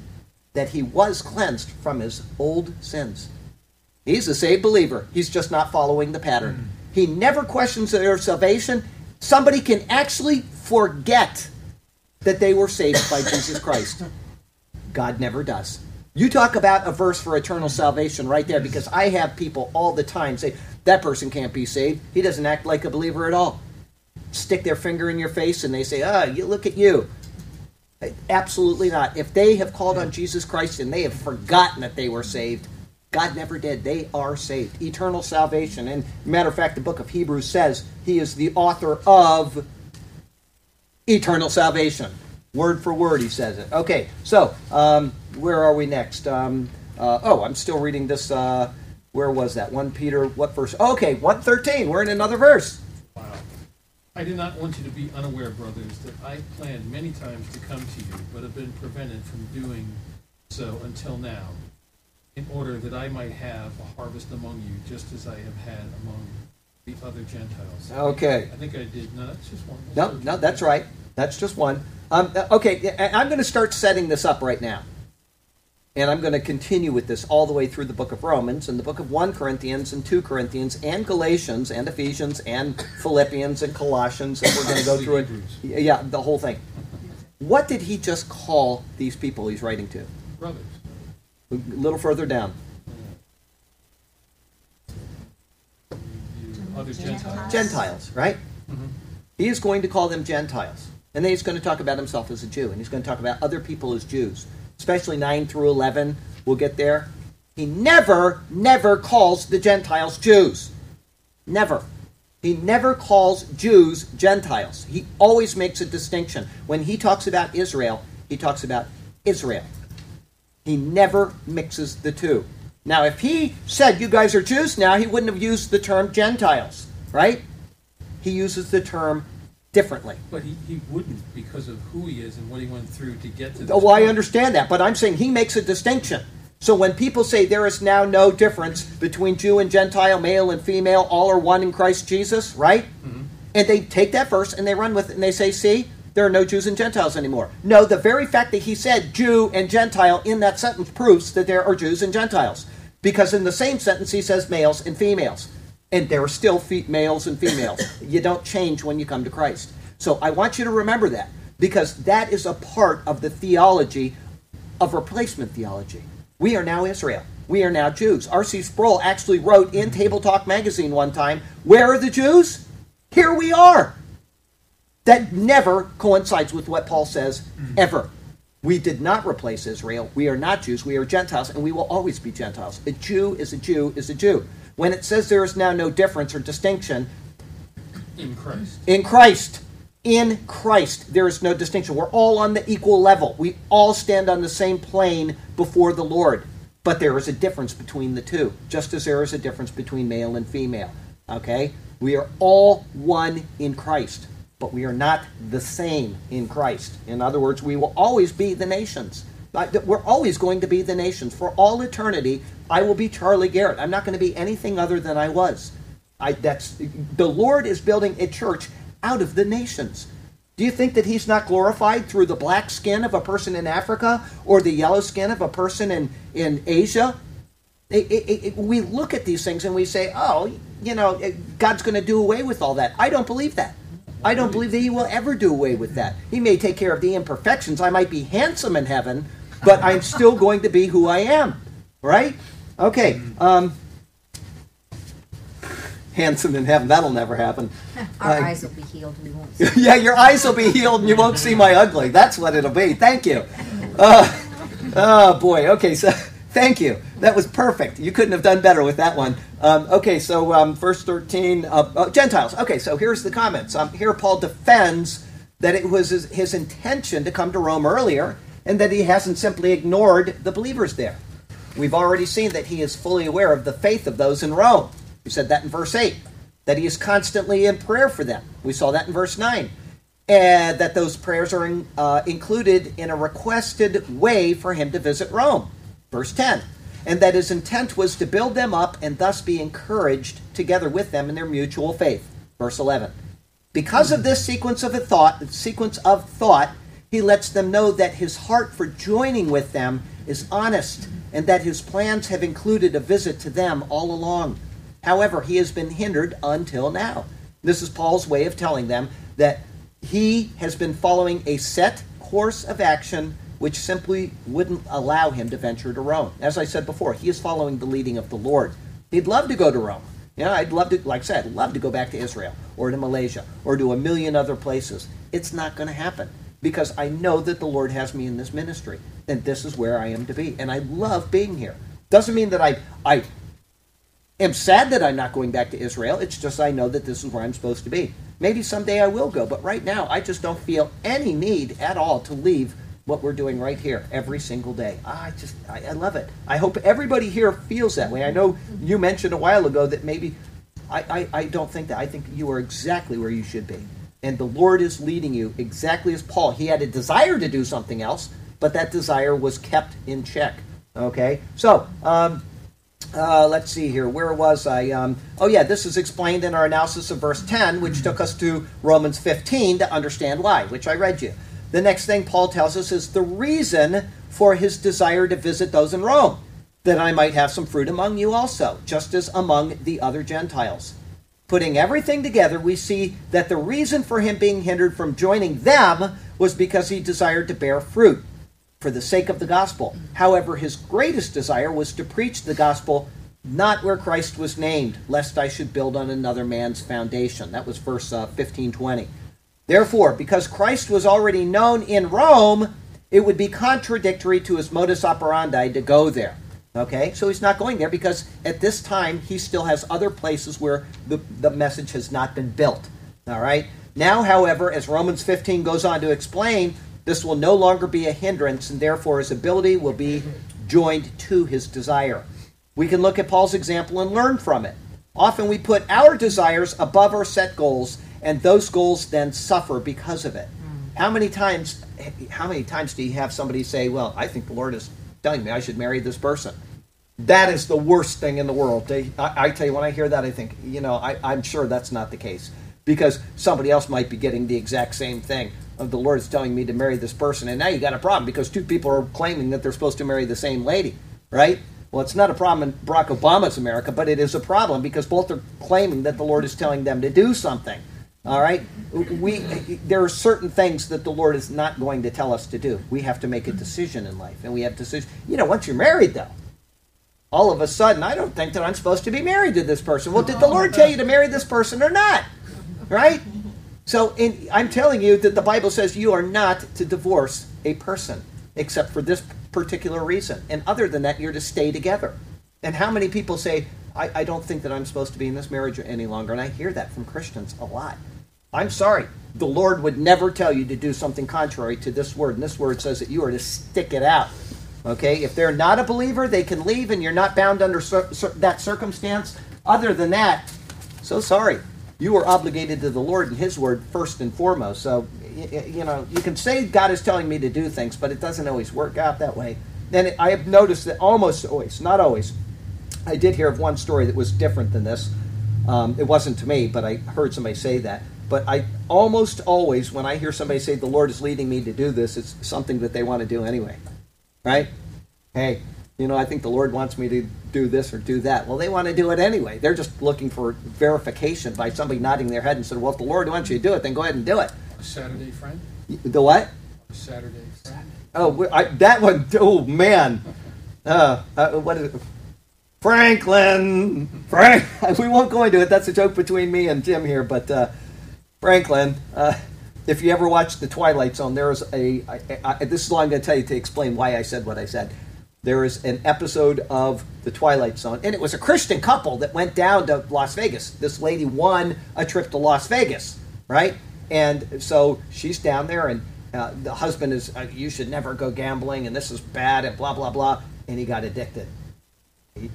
that he was cleansed from his old sins. He's a saved believer. He's just not following the pattern. He never questions their salvation. Somebody can actually forget that they were saved by Jesus Christ. God never does. You talk about a verse for eternal salvation right there because I have people all the time say, that person can't be saved. He doesn't act like a believer at all. Stick their finger in your face and they say, ah, you look at you. Absolutely not. If they have called on Jesus Christ and they have forgotten that they were saved, God never did. They are saved. Eternal salvation. And matter of fact, the book of Hebrews says he is the author of eternal salvation. Word for word, he says it. Okay, so um, where are we next? Um, uh, oh, I'm still reading this. Uh, where was that? 1 Peter, what verse? Okay, 113. We're in another verse. Wow. I did not want you to be unaware, brothers, that I planned many times to come to you, but have been prevented from doing so until now, in order that I might have a harvest among you, just as I have had among the other Gentiles. Okay. I think I did. No, that's just one. No, no, that's right. That's just one. Um, uh, okay, I'm going to start setting this up right now. And I'm going to continue with this all the way through the book of Romans and the book of 1 Corinthians and 2 Corinthians and Galatians and Ephesians and Philippians and Colossians. And we're going to go through it. Yeah, the whole thing. What did he just call these people he's writing to? Brothers. A little further down. Other Gentiles. Gentiles, right? Mhm. He is going to call them Gentiles. And then he's going to talk about himself as a Jew, and he's going to talk about other people as Jews, especially 9 through 11. We'll get there. He never, never calls the Gentiles Jews. Never. He never calls Jews Gentiles. He always makes a distinction. When he talks about Israel, he talks about Israel. He never mixes the two. Now, if he said you guys are Jews now, he wouldn't have used the term Gentiles, right? He uses the term differently. But he, he wouldn't because of who he is and what he went through to get to this Oh, well, I understand that, but I'm saying he makes a distinction. So when people say there is now no difference between Jew and Gentile, male and female, all are one in Christ Jesus, right? Mm-hmm. And they take that verse and they run with it and they say, see, there are no Jews and Gentiles anymore. No, the very fact that he said Jew and Gentile in that sentence proves that there are Jews and Gentiles. Because in the same sentence he says males and females. And there are still fe- males and females. you don't change when you come to Christ. So I want you to remember that because that is a part of the theology of replacement theology. We are now Israel. We are now Jews. R.C. Sproul actually wrote in Table Talk magazine one time, Where are the Jews? Here we are. That never coincides with what Paul says, mm. ever. We did not replace Israel. We are not Jews. We are Gentiles, and we will always be Gentiles. A Jew is a Jew is a Jew. When it says there is now no difference or distinction, in Christ. in Christ. In Christ, there is no distinction. We're all on the equal level. We all stand on the same plane before the Lord. But there is a difference between the two, just as there is a difference between male and female. Okay? We are all one in Christ, but we are not the same in Christ. In other words, we will always be the nations. We're always going to be the nations. For all eternity, I will be Charlie Garrett. I'm not going to be anything other than I was. I, that's the Lord is building a church out of the nations. Do you think that He's not glorified through the black skin of a person in Africa or the yellow skin of a person in in Asia? It- it- it- we look at these things and we say, "Oh, you know, God's going to do away with all that." I don't believe that. I don't believe that He will ever do away with that. He may take care of the imperfections. I might be handsome in heaven, but I'm still going to be who I am. Right? Okay. Um, handsome in heaven. That'll never happen. Our Uh, eyes will be healed. We won't see. yeah, your eyes will be healed and you won't see my ugly. That's what it'll be. Thank you. Uh, oh, boy. Okay, so thank you. That was perfect. You couldn't have done better with that one. Um, okay, so um, verse 13 uh, uh, Gentiles. Okay, so here's the comments. Um, here Paul defends that it was his, his intention to come to Rome earlier and that he hasn't simply ignored the believers there. We've already seen that he is fully aware of the faith of those in Rome. We said that in verse 8, that he is constantly in prayer for them. We saw that in verse 9. And that those prayers are in, uh, included in a requested way for him to visit Rome. Verse 10. And that his intent was to build them up and thus be encouraged together with them in their mutual faith. Verse 11. Because of this sequence of thought, sequence of thought, he lets them know that his heart for joining with them is honest and that his plans have included a visit to them all along. However, he has been hindered until now. This is Paul's way of telling them that he has been following a set course of action which simply wouldn't allow him to venture to Rome. As I said before, he is following the leading of the Lord. He'd love to go to Rome. Yeah, I'd love to, like I said, I'd love to go back to Israel or to Malaysia or to a million other places. It's not going to happen because I know that the Lord has me in this ministry and this is where I am to be. And I love being here. Doesn't mean that I, I am sad that I'm not going back to Israel. It's just I know that this is where I'm supposed to be. Maybe someday I will go, but right now I just don't feel any need at all to leave what we're doing right here every single day. I just, I, I love it. I hope everybody here feels that way. I know you mentioned a while ago that maybe, I, I, I don't think that. I think you are exactly where you should be. And the Lord is leading you exactly as Paul. He had a desire to do something else, but that desire was kept in check. Okay? So, um, uh, let's see here. Where was I? Um, oh, yeah, this is explained in our analysis of verse 10, which took us to Romans 15 to understand why, which I read you. The next thing Paul tells us is the reason for his desire to visit those in Rome, that I might have some fruit among you also, just as among the other Gentiles. Putting everything together, we see that the reason for him being hindered from joining them was because he desired to bear fruit for the sake of the gospel. However, his greatest desire was to preach the gospel not where Christ was named, lest I should build on another man's foundation. That was verse uh, 1520. Therefore, because Christ was already known in Rome, it would be contradictory to his modus operandi to go there. Okay, so he's not going there because at this time he still has other places where the, the message has not been built. All right, now, however, as Romans 15 goes on to explain, this will no longer be a hindrance, and therefore his ability will be joined to his desire. We can look at Paul's example and learn from it. Often we put our desires above our set goals, and those goals then suffer because of it. Hmm. How many times how many times do you have somebody say, Well, I think the Lord is telling me I should marry this person? That is the worst thing in the world. They, I, I tell you, when I hear that, I think, you know, I, I'm sure that's not the case. Because somebody else might be getting the exact same thing. Of the Lord is telling me to marry this person, and now you got a problem because two people are claiming that they're supposed to marry the same lady, right? Well, it's not a problem in Barack Obama's America, but it is a problem because both are claiming that the Lord is telling them to do something. All right, we there are certain things that the Lord is not going to tell us to do. We have to make a decision in life, and we have decision. You know, once you're married, though, all of a sudden, I don't think that I'm supposed to be married to this person. Well, did the Lord tell you to marry this person or not? Right? So, in, I'm telling you that the Bible says you are not to divorce a person except for this particular reason, and other than that, you're to stay together. And how many people say, I, I don't think that I'm supposed to be in this marriage any longer? And I hear that from Christians a lot. I'm sorry. The Lord would never tell you to do something contrary to this word. And this word says that you are to stick it out. Okay? If they're not a believer, they can leave and you're not bound under cir- cir- that circumstance. Other than that, so sorry. You are obligated to the Lord and His word first and foremost. So, you know, you can say God is telling me to do things, but it doesn't always work out that way. And I have noticed that almost always, not always, I did hear of one story that was different than this. Um, it wasn't to me, but I heard somebody say that. But I almost always, when I hear somebody say the Lord is leading me to do this, it's something that they want to do anyway, right? Hey, you know, I think the Lord wants me to do this or do that. Well, they want to do it anyway. They're just looking for verification by somebody nodding their head and said, "Well, if the Lord wants you to do it, then go ahead and do it." Saturday friend? The what? Saturday friend. Oh, I, that one. Oh man. Uh, uh, what is it? Franklin. Frank. We won't go into it. That's a joke between me and Jim here. But uh, Franklin, uh, if you ever watched The Twilight Zone, there is a. I, I, this is all I'm going to tell you to explain why I said what I said. There is an episode of The Twilight Zone, and it was a Christian couple that went down to Las Vegas. This lady won a trip to Las Vegas, right? And so she's down there, and uh, the husband is, uh, you should never go gambling, and this is bad, and blah, blah, blah. And he got addicted.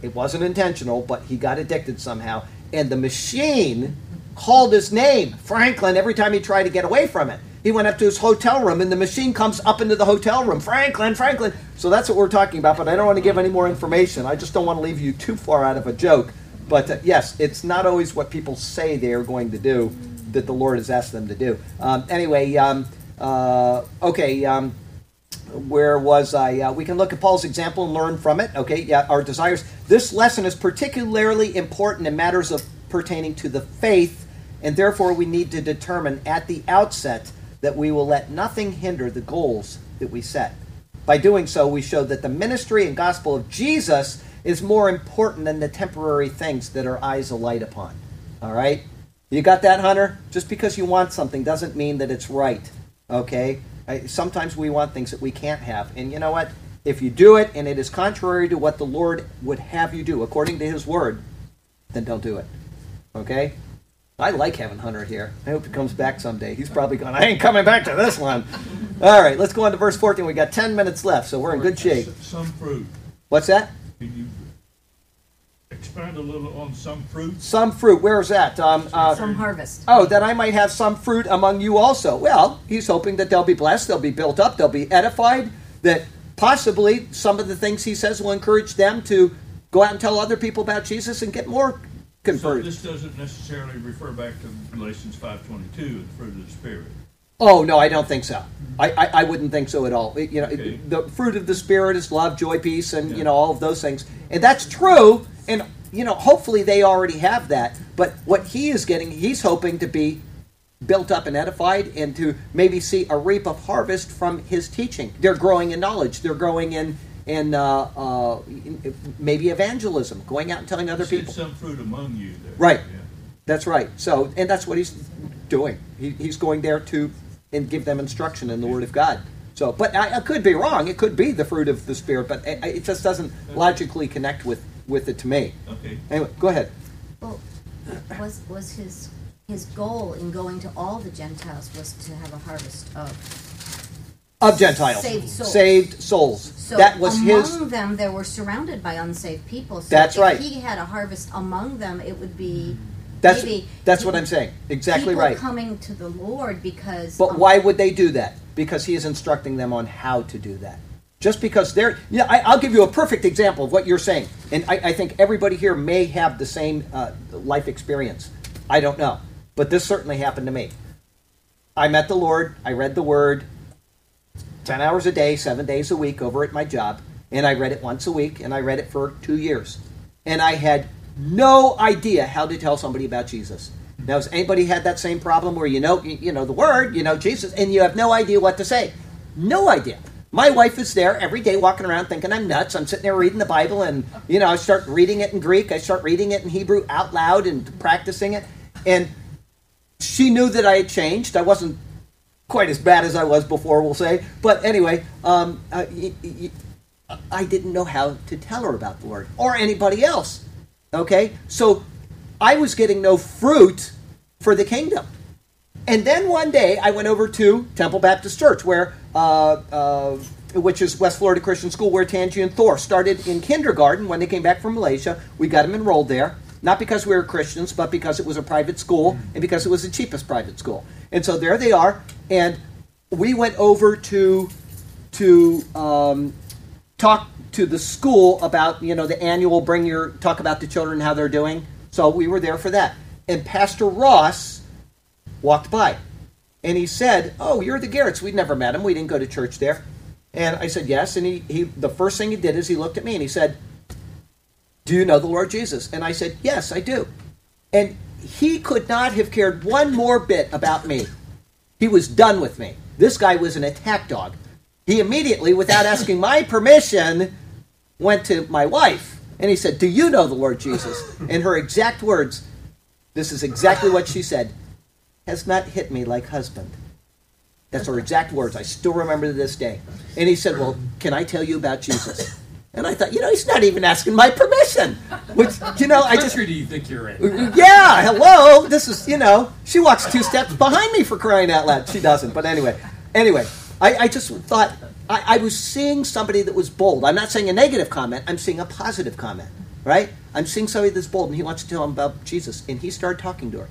It wasn't intentional, but he got addicted somehow. And the machine called his name, Franklin, every time he tried to get away from it. He went up to his hotel room, and the machine comes up into the hotel room. Franklin, Franklin. So that's what we're talking about, but I don't want to give any more information. I just don't want to leave you too far out of a joke. But uh, yes, it's not always what people say they are going to do that the Lord has asked them to do. Um, anyway, um, uh, okay. Um, where was I? Uh, we can look at Paul's example and learn from it. Okay, yeah, our desires. This lesson is particularly important in matters of pertaining to the faith, and therefore we need to determine at the outset that we will let nothing hinder the goals that we set. By doing so, we show that the ministry and gospel of Jesus is more important than the temporary things that our eyes alight upon. All right? You got that, Hunter? Just because you want something doesn't mean that it's right. Okay? Sometimes we want things that we can't have. And you know what? If you do it and it is contrary to what the Lord would have you do, according to His word, then don't do it. Okay? I like having Hunter here. I hope he comes back someday. He's probably going, I ain't coming back to this one. All right, let's go on to verse 14. We got 10 minutes left, so we're in good shape. Some fruit. What's that? Can you expand a little on some fruit? Some fruit. Where's that? Um, uh, Some harvest. Oh, that I might have some fruit among you also. Well, he's hoping that they'll be blessed, they'll be built up, they'll be edified, that possibly some of the things he says will encourage them to go out and tell other people about Jesus and get more So converted. this doesn't necessarily refer back to Galatians five twenty-two, the fruit of the spirit. Oh no, I don't think so. I, I, I wouldn't think so at all. It- You know, Okay. the fruit of the spirit is love, joy, peace, and you Yeah. know all of those things, and that's true. And you know, hopefully they already have that. But what he is getting, he's hoping to be built up and edified, and to maybe see a reap of harvest from his teaching. They're growing in knowledge. They're growing in and uh, uh, maybe evangelism, going out and telling other He said people. Some fruit among you. There. Right. Yeah. That's right. So, and that's what he's doing. He, he's going there to and give them instruction in the Word of God. So, but I, I could be wrong. It could be the fruit of the Spirit, but it, it just doesn't logically connect with with it to me. Okay. Anyway, go ahead. Well, was, was his, his goal in going to all the Gentiles was to have a harvest of, Of Gentiles, Saved souls. Saved souls. so that was his among his. them, they were surrounded by unsaved people. So That's if right. he had a harvest among them, it would be That's that's what I'm saying. Exactly right. coming to the Lord because. But um, why would they do that? Because he is instructing them on how to do that. Just because they're, yeah, I, I'll give you a perfect example of what you're saying, and I, I think everybody here may have the same uh, life experience. I don't know, but this certainly happened to me. I met the Lord. I read the Word, ten hours a day, seven days a week, over at my job, and I read it once a week, and I read it for two years, and I had no idea how to tell somebody about Jesus. Now, has anybody had that same problem where you know, you know the Word, you know Jesus, and you have no idea what to say? No idea. My wife is there every day walking around thinking I'm nuts. I'm sitting there reading the Bible and, you know, I start reading it in Greek. I start reading it in Hebrew out loud and practicing it. And she knew that I had changed. I wasn't quite as bad as I was before, we'll say. But anyway, um, uh, y- y- I didn't know how to tell her about the Lord or anybody else. Okay? So I was getting no fruit for the kingdom. And then one day I went over to Temple Baptist Church, where, uh, uh, which is West Florida Christian School, where Tangi and Thor started in kindergarten when they came back from Malaysia. We got them enrolled there, not because we were Christians, but because it was a private school and because it was the cheapest private school. And so there they are, and we went over to to um, talk to the school about you know the annual bring your talk about the children how they're doing. So we were there for that, and Pastor Ross walked by. And he said, Oh, you're the Garretts. We'd never met him. We didn't go to church there. And I said, Yes. And he, he the first thing he did is he looked at me and he said, Do you know the Lord Jesus? And I said, Yes, I do. And he could not have cared one more bit about me. He was done with me. This guy was an attack dog. He immediately, without asking my permission, went to my wife and he said, Do you know the Lord Jesus? And her exact words, this is exactly what she said has not hit me like husband. That's her exact words. I still remember to this day. And he said, Well, can I tell you about Jesus? And I thought, you know, he's not even asking my permission. Which, you know, I just, country do you think you're in? yeah, hello. This is, you know, she walks two steps behind me for crying out loud. She doesn't. But anyway, anyway, I, I just thought, I, I was seeing somebody that was bold. I'm not saying a negative comment, I'm seeing a positive comment, right? I'm seeing somebody that's bold and he wants to tell him about Jesus. And he started talking to her.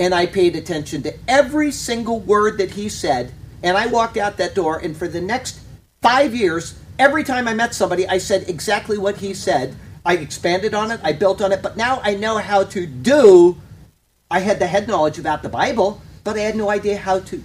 And I paid attention to every single word that he said. And I walked out that door, and for the next five years, every time I met somebody, I said exactly what he said. I expanded on it, I built on it, but now I know how to do. I had the head knowledge about the Bible, but I had no idea how to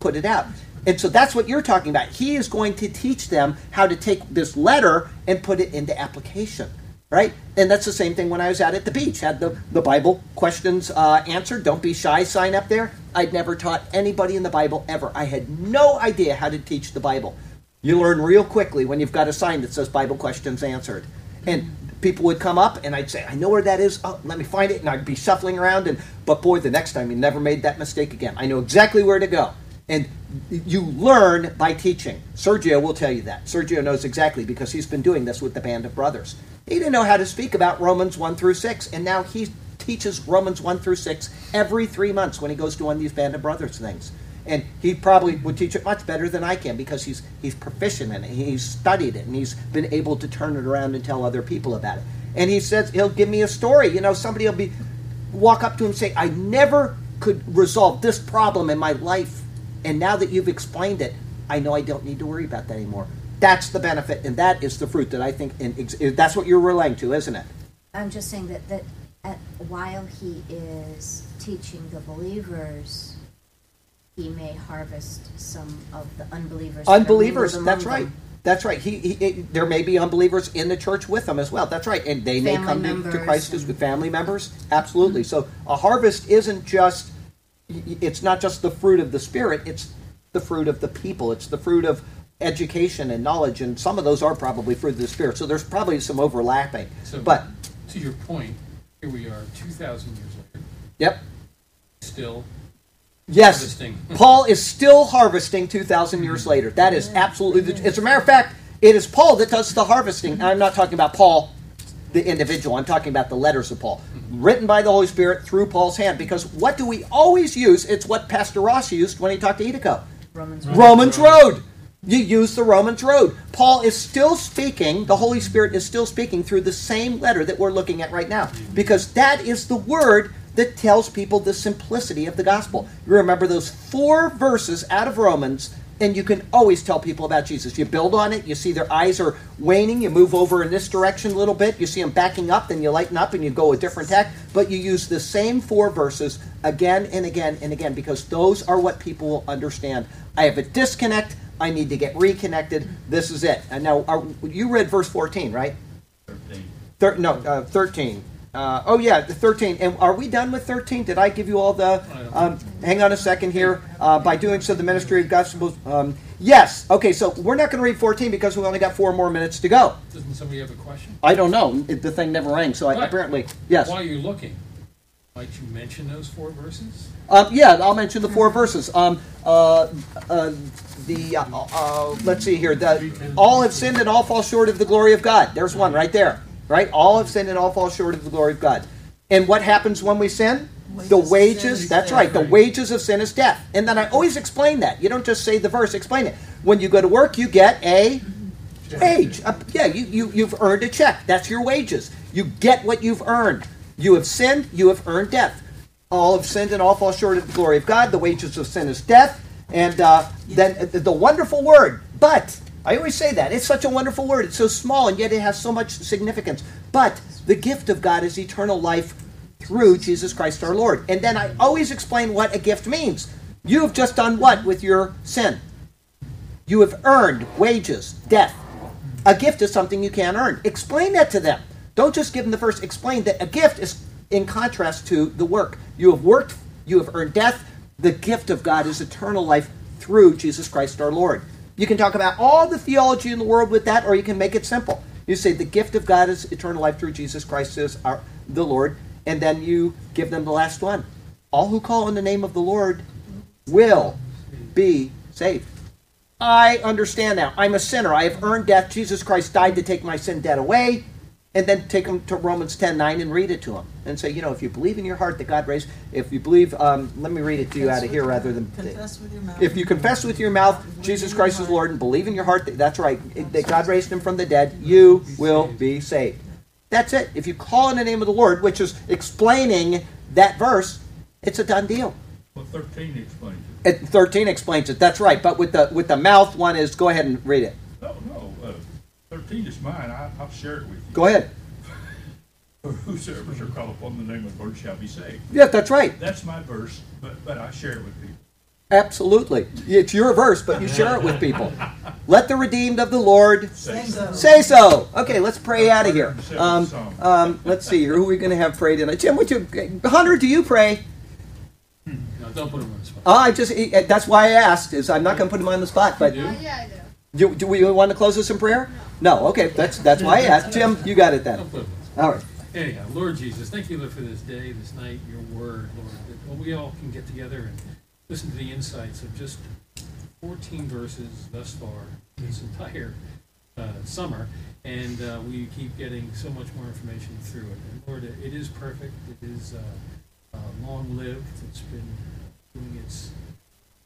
put it out. And so that's what you're talking about. He is going to teach them how to take this letter and put it into application, right? And that's the same thing when I was out at the beach. Had the, the Bible questions uh, answered. Don't be shy sign up there. I'd never taught anybody in the Bible ever. I had no idea how to teach the Bible. You learn real quickly when you've got a sign that says Bible questions answered. And people would come up and I'd say, I know where that is. Oh, let me find it. And I'd be shuffling around. And But boy, the next time you never made that mistake again. I know exactly where to go. And you learn by teaching. Sergio will tell you that. Sergio knows exactly because he's been doing this with the Band of Brothers. He didn't know how to speak about Romans 1 through 6, and now he teaches Romans 1 through 6 every three months when he goes to one of these Band of Brothers things. And he probably would teach it much better than I can because he's, he's proficient in it. He's studied it, and he's been able to turn it around and tell other people about it. And he says, he'll give me a story. You know, somebody will be walk up to him and say, I never could resolve this problem in my life. And now that you've explained it, I know I don't need to worry about that anymore. That's the benefit, and that is the fruit that I think, and that's what you're relaying to, isn't it? I'm just saying that, that at, while he is teaching the believers, he may harvest some of the unbelievers. that are Unbelievers, mingled that's among right. them. That's right. He, he, it- there may be unbelievers in the church with him as well. That's right, and they may Family come to, to members Christ as and- with family members. Absolutely. So a harvest isn't just. It's not just the fruit of the spirit. It's the fruit of the people. It's the fruit of education and knowledge, and some of those are probably fruit of the Spirit. So there's probably some overlapping. So, But, to your point, here we are, two thousand years later, yep. still Yes. harvesting. Paul is still harvesting 2,000 years later. That is absolutely the As a matter of fact, it is Paul that does the harvesting. I'm not talking about Paul, the individual. I'm talking about the letters of Paul, written by the Holy Spirit through Paul's hand. Because what do we always use? It's what Pastor Ross used when he talked to Hideko. Romans. Romans Road. You use the Romans Road. Paul is still speaking, the Holy Spirit is still speaking through the same letter that we're looking at right now. Because that is the word that tells people the simplicity of the gospel. You remember those four verses out of Romans, and you can always tell people about Jesus. You build on it, you see their eyes are waning, you move over in this direction a little bit, you see them backing up, then you lighten up and you go a different tack. But you use the same four verses again and again and again because those are what people will understand. I have a disconnect. I need to get reconnected. This is it. And now, are, you read verse 14, right? Thirteen. Thir- no, uh, 13. Uh, oh, yeah, the 13. And are we done with 13? Did I give you all the. Um, hang on a second here. Uh, by doing so, the ministry of gospel. Um, yes. Okay, so we're not going to read 14 because we only got four more minutes to go. Doesn't somebody have a question? I don't know. It, the thing never rang, so I, apparently. Yes. While you're looking, might you mention those four verses? Um, yeah, I'll mention the four verses. Um, uh, uh, the uh, uh, let's see here. The, all have sinned and all fall short of the glory of God. There's one right there. Right. All have sinned and all fall short of the glory of God. And what happens when we sin? The Wages sin wages. That's death. right. The wages of sin is death. And then I always explain that. You don't just say the verse. Explain it. When you go to work, you get a wage. Uh, yeah, you, you, you've earned a check. That's your wages. You get what you've earned. You have sinned, you have earned death. All have sinned and all fall short of the glory of God. The wages of sin is death. And uh, then uh, the, the wonderful word, but, I always say that. It's such a wonderful word. It's so small, and yet it has so much significance. But the gift of God is eternal life through Jesus Christ our Lord. And then I always explain what a gift means. You have just done what with your sin? You have earned wages, death. A gift is something you can't earn. Explain that to them. Don't just give them the verse. Explain that a gift is in contrast to the work. You have worked, you have earned death. The gift of God is eternal life through Jesus Christ our Lord. You can talk about all the theology in the world with that, or you can make it simple. You say the gift of God is eternal life through Jesus Christ is our, the Lord, and then you give them the last one. All who call on the name of the Lord will be saved. I understand now. I'm a sinner. I have earned death. Jesus Christ died to take my sin debt away. And then take them to Romans 10 9 and read it to them. And say, you know, if you believe in your heart that God raised, if you believe, um, let me read it to you out of here rather than. Confess with your mouth. If you confess with your mouth Jesus Christ is Lord and believe in your heart that that's right, that God raised him from the dead, you will be saved. That's it. If you call in the name of the Lord, which is explaining that verse, it's a done deal. Well, thirteen explains it. And 13 explains it. That's right. But with the with the mouth one is go ahead and read it. No, no, uh, thirteen is mine. I, I'll share it with you. Go ahead. For whosoever shall call upon the name of the Lord shall be saved. Yeah, that's right. That's my verse, but, but I share it with people. Absolutely. It's your verse, but you share it with people. Let the redeemed of the Lord Say so. say so. Okay, let's pray out of here. Um, um, let's see here. Who are we going to have pray tonight? Tim, would you, Hunter, do you pray? No, don't put them on the spot. Oh, I just, that's why I asked, is I'm not going to put him on the spot, but You yeah, I do. Do, do we want to close this in prayer? No, okay, that's, that's why I asked. Tim, you got it then. Don't put them on the spot. All right. Anyhow, Lord Jesus, thank you, Lord, for this day, this night, your word, Lord, that we all can get together and listen to the insights of just 14 verses thus far this entire uh, summer, and uh, we keep getting so much more information through it. And Lord, it it is perfect, it is uh, uh, long-lived, it's been doing its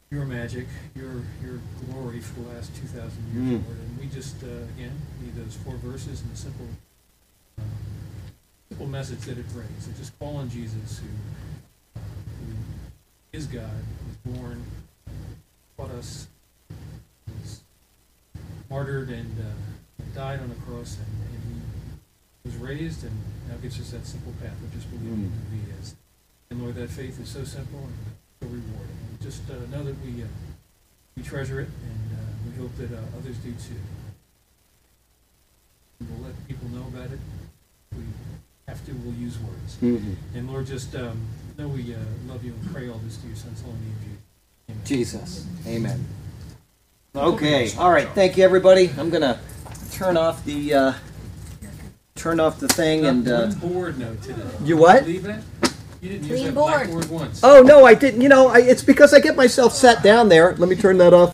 your magic, your your glory for the last 2,000 years, Mm. Lord, and we just, uh, again, need those four verses and the simple um, simple message that it brings. And just call on Jesus, who, uh, who is God, was born, uh, taught us, was martyred, and uh, died on a cross, and, and he was raised, and now gives us that simple path of just believing in who he is. And Lord, that faith is so simple and so rewarding. And just uh, know that we uh, we treasure it, and uh, we hope that uh, others do too. We'll let people know about it. If we have to, we'll use words. And Lord, just um, know we uh, love you and pray all this to your son's holy name, Jesus. Amen. Jesus. Amen. Okay, all right. Thank you, everybody. I'm gonna turn off the uh, turn off the thing and. Uh, board note today. You what? Believe that? You didn't use Clean that board. blackboard once. oh no, I didn't. You know, I, it's because I get myself sat down there. Let me turn that off.